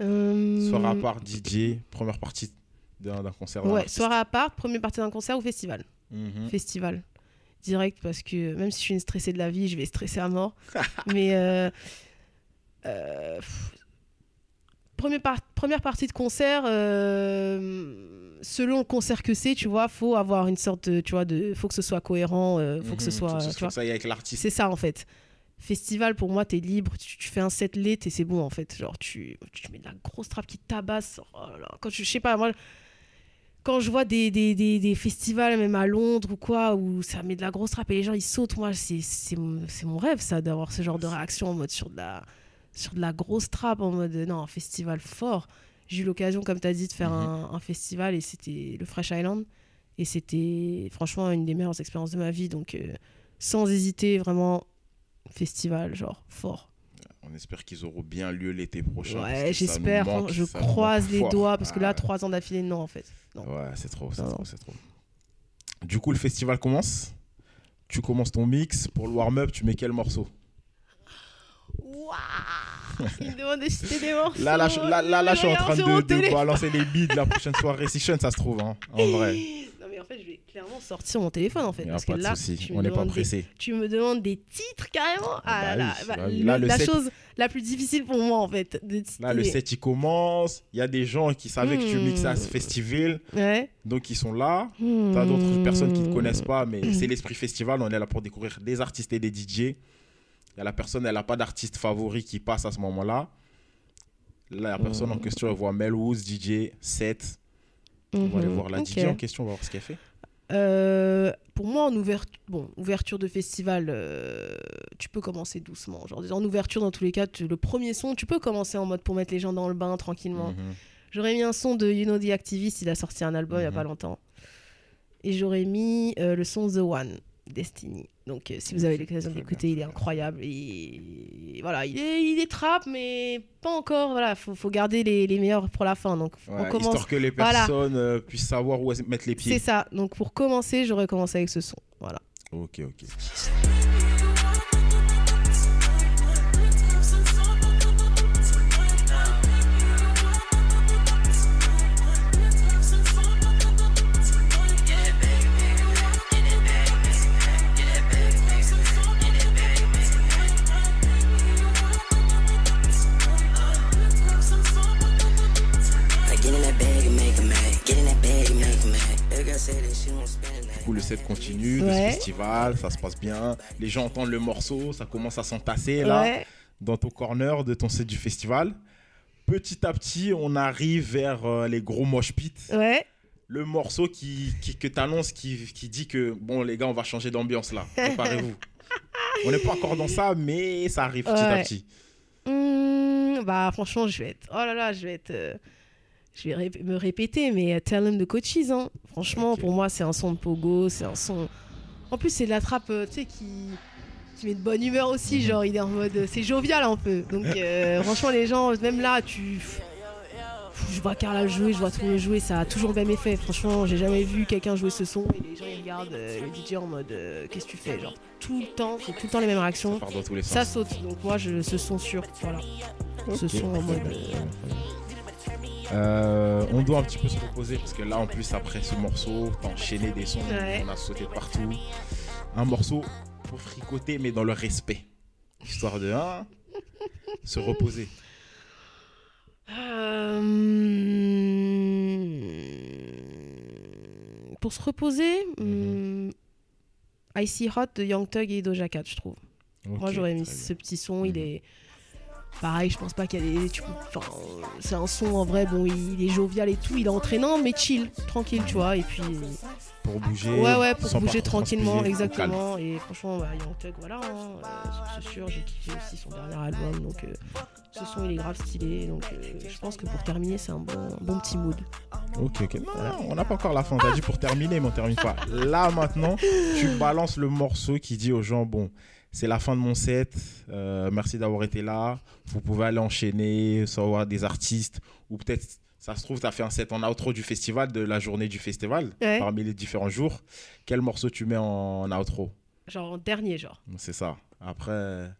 Euh, Soirée à part, DJ, première partie d'un concert. Ouais, soirée à part, première partie d'un concert ou festival Mhm. Festival. Direct, parce que même si je suis une stressée de la vie, je vais stresser à mort. Mais. euh, euh, pff, première, par- première partie de concert, euh, selon le concert que c'est, tu vois, faut avoir une sorte de. Tu vois, de, faut que ce soit cohérent, euh, faut que ce Mhm. soit. Faut que tu vois, ça y avec l'artiste. c'est ça en fait. Festival, pour moi, t'es libre. Tu, tu fais un set late et c'est bon en fait. Genre, tu, tu mets de la grosse trappe qui tabasse. Oh là. Quand je sais pas, moi, quand je vois des, des, des, des festivals, même à Londres ou quoi, où ça met de la grosse trappe et les gens ils sautent, moi, c'est c'est mon c'est mon rêve ça, d'avoir ce genre de réaction en mode sur de la, sur de la grosse trappe, en mode non, un festival fort. J'ai eu l'occasion, comme tu as dit, de faire Mhm. un, un festival et c'était le Fresh Island. Et c'était franchement une des meilleures expériences de ma vie. Donc, euh, sans hésiter, vraiment, festival, genre, fort. On espère qu'ils auront bien lieu l'été prochain. Ouais, j'espère. Je croise les fort. doigts parce que là, Ah. trois ans d'affilée, non, en fait. Non. Ouais, c'est trop, c'est trop, c'est trop. Du coup, le festival commence. Tu commences ton mix. Pour le warm-up, tu mets quel morceau? Waouh Il me demande de citer des morceaux. Là, là, je, là, là, là, je suis en train de, de balancer les de la prochaine soirée session, ça se trouve, hein, en vrai. Non, mais en fait, je vais clairement sortir mon téléphone, en fait. Parce pas que de là, on n'est pas pressé. tu me demandes des titres carrément. Ah, bah là, oui, bah, bah le- Là, le la set- chose la plus difficile pour moi, en fait. De Là, le set, il commence. Il y a des gens qui savaient que tu Hmm. mixais à ce festival, Ouais. donc ils sont là. T'as d'autres personnes qui ne te connaissent pas, mais Hmm. c'est l'esprit festival. On est là pour découvrir des artistes et des DJ. La personne, elle n'a pas d'artiste favori qui passe à ce moment-là. Là, la personne en question, elle voit Mel Woods, DJ, set. On va aller Mhm. voir la. DJ en question, on va voir ce qu'elle fait. Euh, pour moi, en ouverture, bon, ouverture de festival, euh, tu peux commencer doucement. Genre, en ouverture, dans tous les cas, tu- le premier son, tu peux commencer en mode pour mettre les gens dans le bain tranquillement. Mhm. J'aurais mis un son de You Know the Activist, il a sorti un album il y a Mhm. pas longtemps. Et j'aurais mis euh, le son The One, Destiny. Donc, euh, si vous avez l'occasion d'écouter, il est incroyable. Et voilà, il est, il est trap, mais pas encore. Voilà, faut, faut garder les, les meilleurs pour la fin. Donc, Ouais, on commence. Histoire que les personnes euh, puissent savoir où mettre les C'est pieds. ça. Donc, pour commencer, j'aurais commencé avec ce son. Voilà. Ok, ok. Set continue, Ouais. ce festival, ça se passe bien. Les gens entendent le morceau, ça commence à s'entasser là, Ouais. dans ton corner de ton set du festival. Petit à petit, on arrive vers euh, les gros mosh pits. Ouais. Le morceau qui, qui- que tu annonces qui, qui dit que, bon, les gars, on va changer d'ambiance là. Préparez-vous. on n'est pas encore dans ça, mais ça arrive petit à petit. Hmm, bah, franchement, je vais être. Oh là là, je vais être. euh, Je vais ré- me répéter, mais euh, Tell Him de Coaches, hein. Franchement, pour moi, c'est un son de pogo, c'est un son. En plus, c'est de la trappe, euh, tu sais, qui qui met de bonne humeur aussi, Mhm. genre il est en mode euh, c'est jovial un peu. Donc euh, franchement les gens même là tu je vois Carla jouer, je vois tout le monde jouer, ça a toujours le même effet. Franchement, j'ai jamais vu quelqu'un jouer ce son et les gens ils regardent euh, le DJ en mode euh, qu'est-ce que tu fais genre tout le temps, c'est tout le temps les mêmes réactions. Ça part dans tous les sens. Ça saute. Donc moi je ce son sûr, voilà. Ce son en mode euh, on doit un petit peu se reposer parce que là, en plus, après ce morceau, t'as enchaîné des sons, Ouais. on a sauté de partout. Un morceau pour fricoter, mais dans le respect. Histoire de hein, se reposer. Euh, Pour se reposer, hmm, I See Hot de Young Thug et Doja Cat, je trouve. Moi, j'aurais mis ce petit son, il Mhm. est. Pareil, je pense pas qu'il y a des. tu peux- enfin, c'est un son en vrai, bon, il, il est jovial et tout, il est entraînant, mais chill, tranquille, tu vois. Et puis, Pour bouger. ouais, ouais, pour bouger tranquillement, exactement. Et franchement, bah, Young Thug, voilà, hein, euh, c'est sûr, j'ai kiffé aussi son dernier album, donc euh, ce son il est grave stylé. Donc, euh, je pense que pour terminer, c'est un bon, petit mood. Ok, ok. Non, on n'a pas encore la fin. T'as dit pour terminer, mais on termine pas. Là, maintenant, tu balances le morceau qui dit aux gens bon, c'est la fin de mon set. euh, merci d'avoir été là. Vous pouvez aller enchaîner, savoir des artistes. Ou peut-être, ça se trouve, tu as fait un set en outro du festival, de la journée du festival, Ouais. parmi les différents jours. Quel morceau tu mets en, outro? Genre en dernier, genre. C'est ça. Après,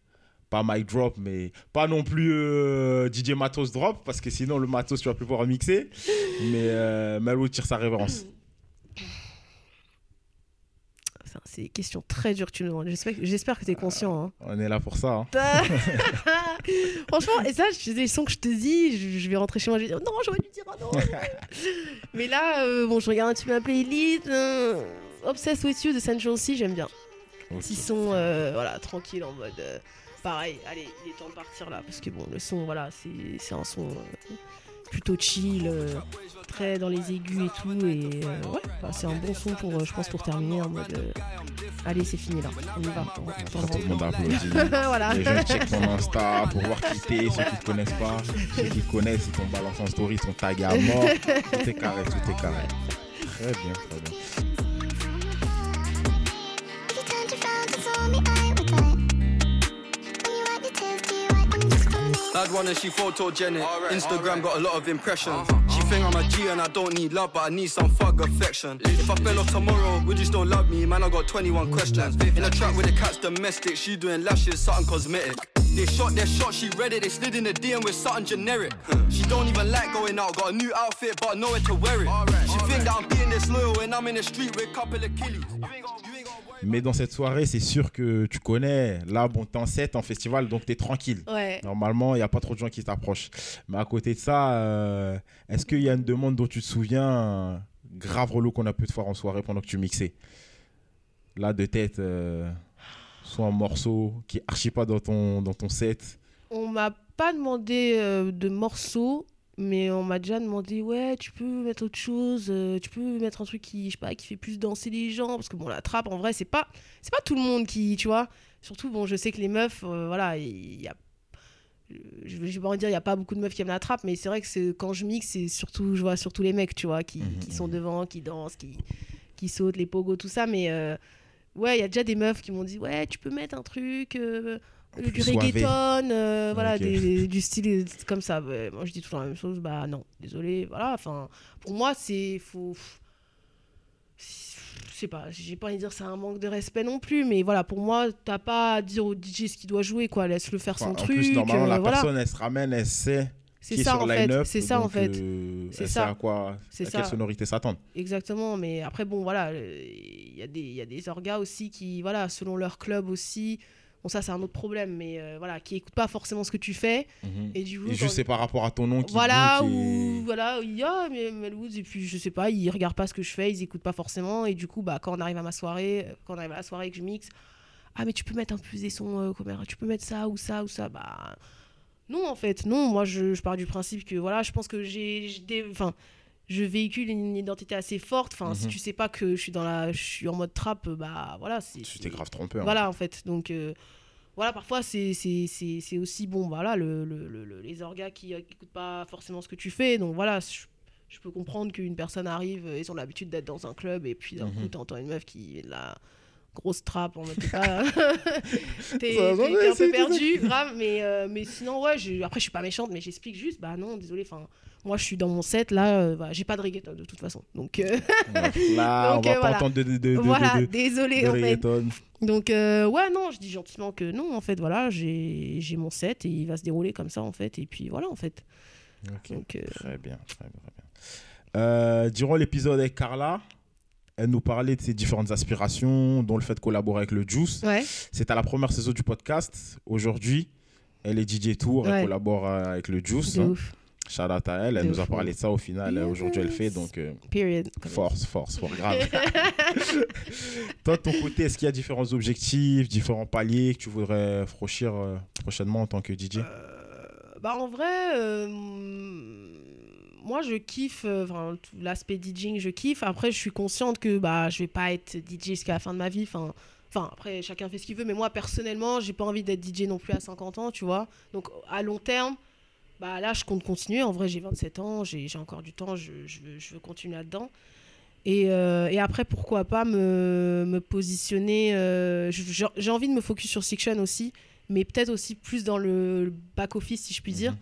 pas mic drop, mais pas non plus euh, DJ Matos drop, parce que sinon, le Matos, tu vas plus pouvoir mixer. Mais euh, Melo tire sa révérence. C'est une question très dure que tu me demandes. J'espère, que tu es conscient. hein. On est là pour ça. hein. Franchement, et ça, c'est des sons que je te dis, je, vais rentrer chez moi, je vais dire non, j'aurais dû dire non. Mais là, euh, bon, je regarde un petit peu ma playlist. euh, Obsessed with You de Central C, j'aime bien. Ok. Petits sons, euh, voilà, tranquille en mode. euh, pareil, allez, il est temps de partir là. Parce que bon, le son, voilà, c'est, c'est un son euh, plutôt chill, euh, très dans les aigus et tout. Et euh, ouais, bah, c'est un bon son pour, euh, je pense, pour terminer en mode. allez, c'est fini là, on y va. on- on Quand tout le monde applaudit. voilà. Les gens checkent ton Insta pour voir qui t'es, ceux qui te connaissent pas. Ceux qui connaissent, ils t'ont balancé en story, ils sont tagués à mort. Tout est carré, tout est carré. Très bien, très bien. Bad one and she photogenic. Instagram got a lot of impressions. She think I'm a G and I don't need love, but I need some fuck affection. If I fell off tomorrow, would you still love me? Man, I got 21 questions. In a trap with the cat's domestic, she doing lashes, something cosmetic. They shot their shot, she read it, they slid in the DM with something generic. She don't even like going out, got a new outfit, but nowhere to wear it. She think that I'm being disloyal when I'm in the street with a couple of killies. Mais dans cette soirée, c'est sûr que tu connais. Là, bon, t'es en set, en festival, donc t'es tranquille. Ouais. Normalement, il n'y a pas trop de gens qui t'approchent. Mais à côté de ça, euh, est-ce qu'il y a une demande dont tu te souviens, euh, grave relou qu'on a pu te faire en soirée pendant que tu mixais? Là, de tête, euh, soit un morceau qui est archi pas dans ton, dans ton set. On m'a pas demandé euh, de morceaux, mais on m'a déjà demandé ouais, tu peux mettre autre chose, euh, tu peux mettre un truc qui, je sais pas, qui fait plus danser les gens, parce que bon, la trappe, en vrai, c'est pas, c'est pas tout le monde qui, tu vois. Surtout, bon, je sais que les meufs, euh, voilà, il y a, je vais pas en dire, il y a pas beaucoup de meufs qui aiment la trappe, mais c'est vrai que c'est quand je mixe, c'est surtout, je vois surtout les mecs, tu vois, qui, Mhm, qui sont devant, qui dansent, qui, qui sautent, les pogos, tout ça, mais euh, ouais, il y a déjà des meufs qui m'ont dit ouais, tu peux mettre un truc. Du reggaeton, euh, voilà, Ok. des- des- du style euh, comme ça. Ouais, moi, je dis toujours la même chose. Bah non, désolé. Voilà, enfin, pour moi, c'est faut. Je sais pas, j'ai pas envie de dire c'est un manque de respect non plus, mais voilà, pour moi, t'as pas à dire au DJ ce qu'il doit jouer, quoi. Laisse-le faire son Enfin, en truc. plus, normalement, euh, la voilà. personne, elle se ramène, elle sait C'est ça sur en le fait. C'est ça en fait. euh, C'est ça. à quoi, à ça. quelle sonorité s'attendre. Exactement, mais après, bon, voilà, euh, il y, a des- y a des orgas aussi qui, voilà, selon leur club aussi, bon, ça, c'est un autre problème, mais euh, voilà, qui écoutent pas forcément ce que tu fais. Mhm. Et du coup, Et juste, c'est par rapport à ton nom qui voilà ou voilà il y a mais Mel Woods et puis je sais pas ils regardent pas ce que je fais ils écoutent pas forcément et du coup bah quand on arrive à ma soirée euh, quand on arrive à la soirée et que je mixe ah mais tu peux mettre un peu des sons euh, tu peux mettre ça ou ça ou ça bah non en fait non moi je, je pars du principe que voilà je pense que j'ai j'ai des- enfin je véhicule une identité assez forte enfin si Mhm. tu sais pas que je suis dans la je suis en mode trap euh, bah voilà c'est Tu t'es grave trompé. hein. voilà, en fait. Donc, euh, voilà, parfois, c'est aussi bon, voilà, le, le- le- le- les orgas qui n'écoutent pas forcément ce que tu fais. Donc, voilà, je, je peux comprendre qu'une personne arrive, euh, ils ont l'habitude d'être dans un club, et puis d'un Mhm. coup, t'entends une meuf qui la grosse trappe, en mode, t'es pas- t'es un peu perdu, grave, mais, euh, mais sinon, ouais, je- après, je suis pas méchante, mais j'explique juste, bah non, désolé, enfin, moi, je suis dans mon set, là, euh, bah, j'ai pas de reggaeton, de toute façon. Donc, euh. Là, Donc, on va euh, pas voilà. entendre de, de, voilà, désolé, en fait. Donc, euh, ouais, non, je dis gentiment que non, en fait, voilà, j'ai mon set et il va se dérouler comme ça, en fait. Et puis voilà, en fait. Donc, euh, Très bien, très bien. Très bien. Durant l'épisode avec Carla, elle nous parlait de ses différentes aspirations, dont le fait de collaborer avec le Juice. ouais, C'est à la première saison du podcast. Aujourd'hui, elle est DJ Tour, elle Ouais. collabore euh, avec le Juice. de hein. ouf. Shout out à elle, elle De nous a parlé de ça au final. Yes. Aujourd'hui, elle fait donc euh, Period. force, force, force, grave. Toi, de ton côté, est-ce qu'il y a différents objectifs, différents paliers que tu voudrais franchir euh, prochainement en tant que DJ bah en vrai, euh, moi je kiffe euh, enfin, l'aspect DJing, je kiffe. Après, je suis consciente que bah je vais pas être DJ jusqu'à la fin de ma vie. Enfin, enfin après chacun fait ce qu'il veut, mais moi personnellement, j'ai pas envie d'être DJ non plus à 50 ans, tu vois. Donc à long terme, bah là je compte continuer. En vrai, j'ai 27 ans, j'ai j'ai encore du temps, je, je veux, je veux continuer là-dedans. Et, euh, et après, pourquoi pas me, me positionner. euh, j'ai envie de me focus sur Section aussi, mais peut-être aussi plus dans le back-office, si je puis dire.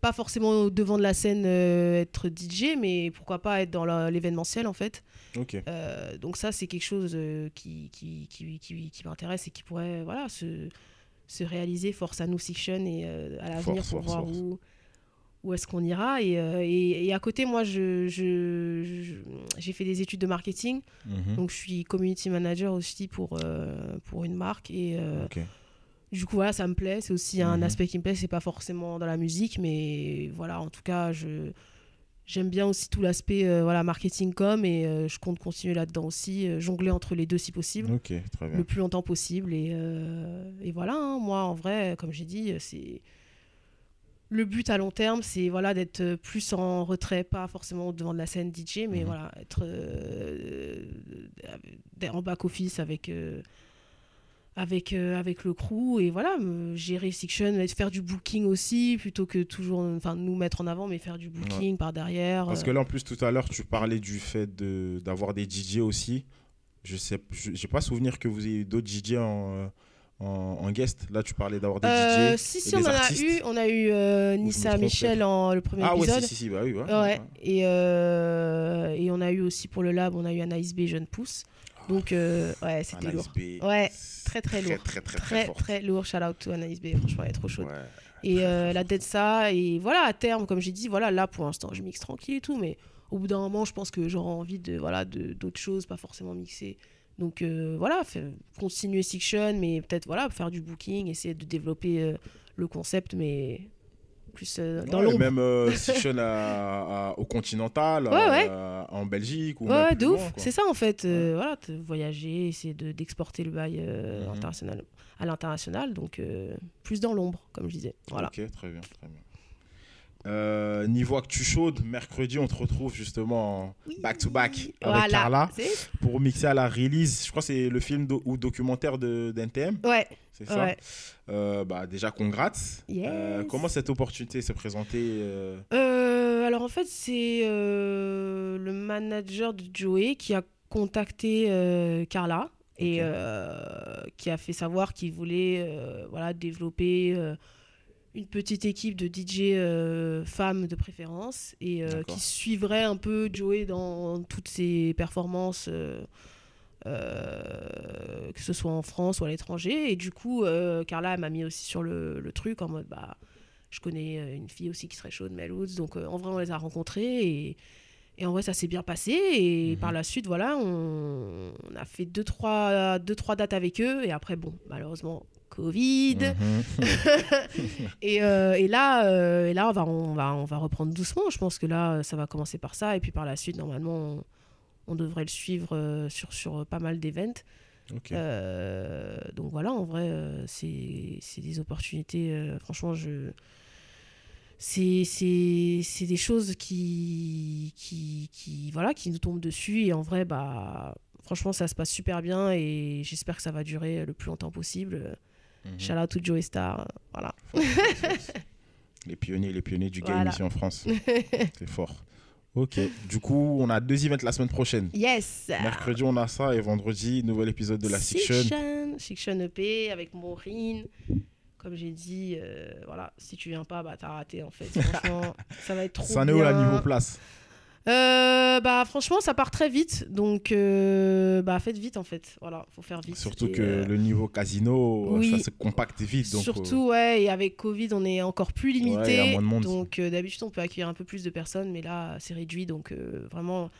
Pas forcément au devant de la scène euh, être DJ, mais pourquoi pas être dans l'événementiel en fait. Donc ça, c'est quelque chose qui, qui, qui, qui, qui m'intéresse et qui pourrait voilà, se, se réaliser. Force à nous, Section, et à l'avenir pour force, voir force. où, où est-ce qu'on ira. Et, euh, et, et à côté, moi, je, je, je- j'ai fait des études de marketing. Mhm. Donc je suis community manager aussi pour, euh, pour une marque. Et euh, du coup, voilà, ça me plaît. C'est aussi un Mhm. aspect qui me plaît. C'est pas forcément dans la musique, mais voilà, en tout cas, je j'aime bien aussi tout l'aspect euh, voilà marketing com et je compte continuer là-dedans aussi, jongler entre les deux si possible, Ok, très bien. le plus longtemps possible. Et, et voilà, hein, moi, en vrai, comme j'ai dit, c'est le but à long terme, c'est voilà d'être euh, plus en retrait, pas forcément devant de la scène DJ, mais Mhm. voilà être euh, euh, en back office avec euh, avec euh, avec le crew et voilà gérer Section, faire du booking aussi plutôt que toujours enfin nous mettre en avant, mais faire du booking par derrière. Parce que là, en plus, tout à l'heure, tu parlais du fait de- d'avoir des DJ aussi. Je sais, j'ai pas souvenir que vous ayez eu d'autres DJ en, en, en guest. Là, tu parlais d'avoir des euh, DJ. si et si des on en a artistes. eu, on a eu euh, Nissa Michel en le premier Ah ouais, épisode. si, si, si, bah oui. Ouais, Ouais, et, euh, et on a eu aussi pour le lab, on a eu Anaïs B, Jeune Pousse. Donc, euh, ouais, c'était lourd. B, Ouais, très, très lourd. Très, très, très, Très, fort. très lourd. Shout out to Anaïs B, franchement, elle est trop chaude. Ouais. Et la Densa, et voilà, à terme, comme j'ai dit, voilà, là pour l'instant, je mixe tranquille et tout, mais au bout d'un moment, je pense que j'aurai envie de voilà de- d'autres choses, pas forcément mixer. Donc euh, voilà, continuer Section, mais peut-être voilà, faire du booking, essayer de développer euh, le concept, mais plus euh, dans Ouais, l'ombre. Même Section à- à- au Continental, Ouais, ouais. en Belgique. Ou Ouais, de ouf. C'est ça en fait. voilà, voyager, essayer de- d'exporter le bail Mhm. international, à l'international. Donc plus dans l'ombre, comme je disais. Voilà. Ok, très bien, très bien. Euh, niveau actu chaude, mercredi, on te retrouve justement en back-to-back avec Voilà. Carla pour mixer à la release. Je crois que c'est le film do- ou documentaire de- d'NTM, Ouais. c'est ça Ouais. Euh, bah, Déjà, congrats. Yes. Euh, comment cette opportunité s'est présentée alors en fait, c'est le manager de Joey qui a contacté Carla et qui a fait savoir qu'il voulait voilà, développer une petite équipe de DJ euh, femmes de préférence et euh, qui suivrait un peu Joey dans toutes ses performances. euh, que ce soit en France ou à l'étranger et du coup Carla m'a mis aussi sur le, le truc en mode bah je connais une fille aussi qui serait chaude, Mel Woods. Donc, en vrai, on les a rencontrés et, et en vrai, ça s'est bien passé. Et Mhm. par la suite, voilà, on, on a fait deux trois, deux, trois dates avec eux. Et après, bon, malheureusement, Covid. mhm. Et, euh, et là, euh, et là on, va, on, va, on va reprendre doucement. Je pense que là, ça va commencer par ça. Et puis par la suite, normalement, on, on devrait le suivre euh, sur, sur pas mal d'événements. Ok. Euh, donc voilà, en vrai, c'est des opportunités. franchement, je. C'est des choses qui, qui, qui, voilà, qui nous tombent dessus. Et en vrai, bah, franchement, ça se passe super bien. Et j'espère que ça va durer le plus longtemps possible. Mhm. Shout out to Star. Voilà. Les pionniers, les pionniers du game Voilà. ici en France. C'est fort. Ok. Du coup, on a deux events la semaine prochaine. Yes! Mercredi, on a ça et vendredi, nouvel épisode de la Section. Section, Section EP avec Maureen. Comme j'ai dit, euh, voilà, si tu viens pas, bah t'as raté en fait. Franchement, ça va être trop Ça en est bien. où la niveau place? Euh, Bah franchement, ça part très vite, donc euh, bah faites vite en fait. Voilà, faut faire vite. Surtout Et, que euh, le niveau casino, oui. ça se compacte vite. Donc, euh, Surtout, ouais, et avec Covid, on est encore plus limité. Ouais, il y a moins de monde. Donc, euh, d'habitude, on peut accueillir un peu plus de personnes, mais là, c'est réduit. Donc, euh, vraiment.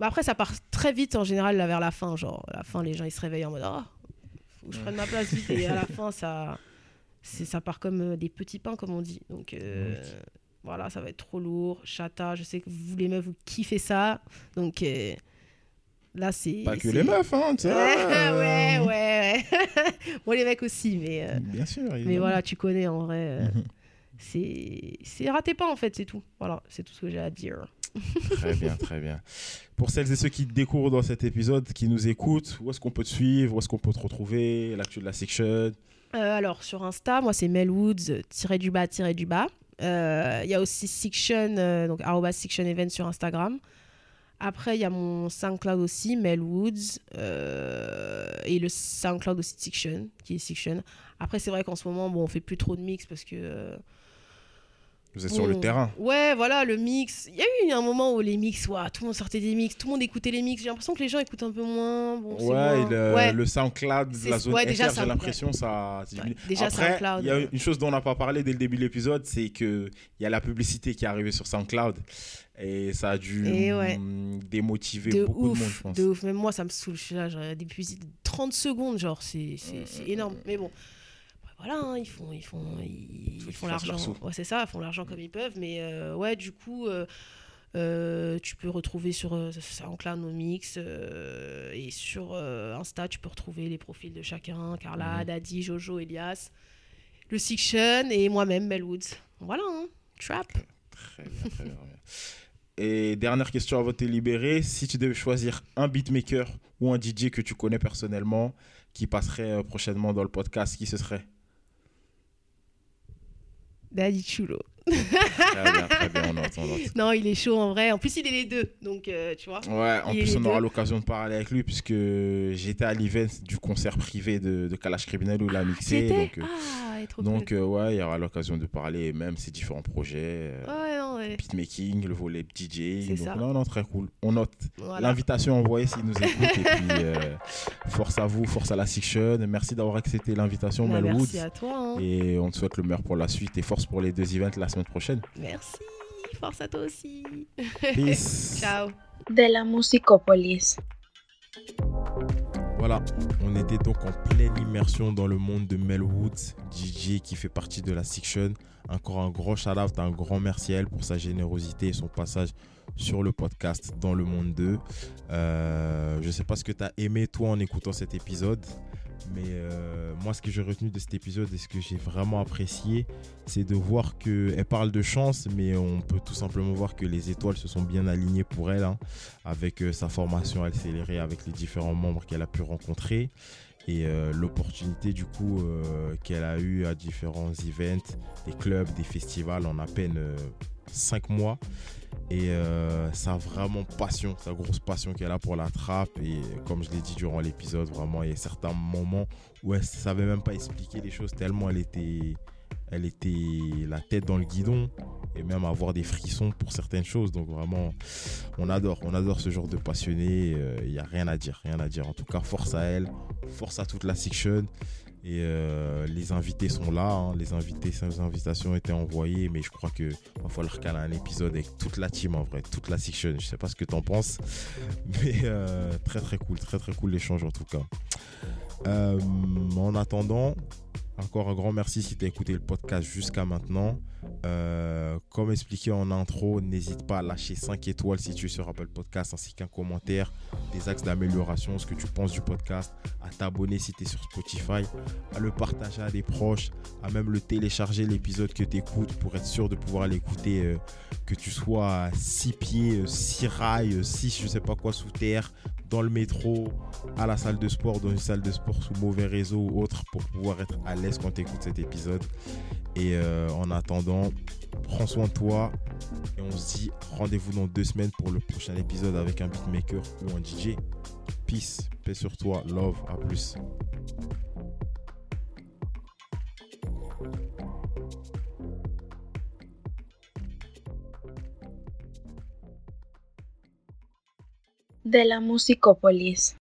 Bah, après, ça part très vite en général, là, vers la fin. Genre, à la fin, les gens, ils se réveillent en mode Ah, faut que je prenne ma place vite. Et à la fin, ça, c'est, ça part comme des petits pains, comme on dit. Donc, euh, voilà, ça va être trop lourd. Chata, je sais que vous, les meufs, vous kiffez ça. Donc, euh, là, c'est. Pas que les meufs, hein, tu sais, Ouais, ouais, ouais, bon, les mecs aussi, mais. euh, Bien sûr. mais voilà, tu connais en vrai. euh, Mhm. c'est c'est ratez pas en fait, c'est tout. Voilà, c'est tout ce que j'ai à dire. Très bien, très bien. Pour celles et ceux qui te découvrent dans cet épisode, qui nous écoutent, où est-ce qu'on peut te suivre Où est-ce qu'on peut te retrouver L'actu de la section Euh, alors sur Insta, moi c'est Melwoods bas. Euh, Il y a aussi Siction, euh, donc arobase Siction Event sur Instagram. Après il y a mon SoundCloud aussi, Melwoods, euh, et le SoundCloud aussi de Siction, qui est Siction. Après c'est vrai qu'en ce moment bon on fait plus trop de mix parce que Vous êtes sur le terrain. Ouais, voilà, le mix. Il y a eu un moment où les mix, ouah, tout le monde sortait des mix, tout le monde écoutait les mix. J'ai l'impression que les gens écoutent un peu moins. Bon, Ouais, moins- le, ouais. le SoundCloud, la zone ouais, déjà, j'ai l'impression ça. Ouais, déjà, Après, SoundCloud, il y a une chose dont on n'a pas parlé dès le début de l'épisode, c'est que il y a la publicité qui est arrivée sur SoundCloud et ça a dû hum, démotiver de beaucoup ouf, de monde, je pense. de ouf. Même moi, ça me saoule. Je suis là, j'ai des de 30 secondes, genre, c'est c'est énorme. Mais bon, voilà, hein, ils font, ils font, ils, font l'argent. Ouais, c'est ça, ils font l'argent comme ils peuvent. Mais euh, ouais, du coup, euh, euh, tu peux retrouver sur euh, SoundCloud euh, et sur Insta, tu peux retrouver les profils de chacun Carla, Mhm. Daddy, Jojo, Elias, le Siction et moi-même, Melwoods. Voilà, hein, trap. Très bien, très bien, très bien. Et dernière question avant de te libérer. Si tu devais choisir un beatmaker ou un DJ que tu connais personnellement qui passerait prochainement dans le podcast, qui ce serait? Daddy Chulo. Très bien, très bien, on note, on note. Non, il est chaud en vrai. En plus, il est les deux. Donc, euh, tu vois. Ouais, en Il plus, on aura l'occasion de parler avec lui puisque j'étais à l'event du concert privé de, de Kalash Criminel où il a mixé. Donc, euh, Ah, trop donc cool. euh, ouais, il y aura l'occasion de parler même ses différents projets. euh, Ouais, non, ouais. Beatmaking, le volet DJ. Donc, ça. non, non, très cool. On note Voilà. l'invitation envoyée s'il nous écoute. et puis, euh, force à vous, force à la section. Merci d'avoir accepté l'invitation, Bah, Melwood. merci à toi. hein. Et on te souhaite le meilleur pour la suite et force pour les deux events la semaine prochaine. Merci. Force à toi aussi. Peace. Ciao. de la Musicopolis. Voilà, on était donc en pleine immersion dans le monde de Mel Woods, DJ qui fait partie de la Section. Encore un gros shout-out, un grand merci à elle pour sa générosité et son passage sur le podcast dans le monde 2. Euh, je ne sais pas ce que tu as aimé toi en écoutant cet épisode, mais euh, moi ce que j'ai retenu de cet épisode et ce que j'ai vraiment apprécié, c'est de voir qu'elle parle de chance, mais on peut tout simplement voir que les étoiles se sont bien alignées pour elle, hein, avec euh, sa formation accélérée, avec les différents membres qu'elle a pu rencontrer et l'opportunité du coup qu'elle a eu à différents events, des clubs, des festivals en à peine 5 mois. Et euh, sa vraiment passion, sa grosse passion qu'elle a pour la trappe. Et comme je l'ai dit durant l'épisode, vraiment, il y a certains moments où elle ne savait même pas expliquer les choses tellement elle était, elle était la tête dans le guidon et même avoir des frissons pour certaines choses. Donc vraiment, on adore, on adore ce genre de passionné. Il n'y a rien à dire, rien à dire. En tout cas, force à elle, force à toute la section. Et euh, les invités sont là, hein. les invités, ces invitations étaient envoyées, mais je crois que va falloir caler un épisode avec toute la team en vrai, toute la section. Je sais pas ce que t'en penses, mais euh, très très cool, très très cool l'échange en tout cas. Euh, en attendant, encore un grand merci si tu as écouté le podcast jusqu'à maintenant. Euh, comme expliqué en intro, n'hésite pas à lâcher 5 étoiles si tu es sur Apple Podcast ainsi qu'un commentaire, des axes d'amélioration, ce que tu penses du podcast, à t'abonner si tu es sur Spotify, à le partager à des proches, à même le télécharger l'épisode que tu écoutes pour être sûr de pouvoir l'écouter, euh, que tu sois à 6 pieds, 6 rails, 6 je sais pas quoi sous terre, dans le métro, à la salle de sport, dans une salle de sport sous mauvais réseau ou autre pour pouvoir être à l'aise quand tu écoutes cet épisode. Et euh, en attendant, prends soin de toi et on se dit rendez-vous dans deux semaines pour le prochain épisode avec un beatmaker ou un DJ. Peace, paix sur toi, love, à plus. De la Musicopolis.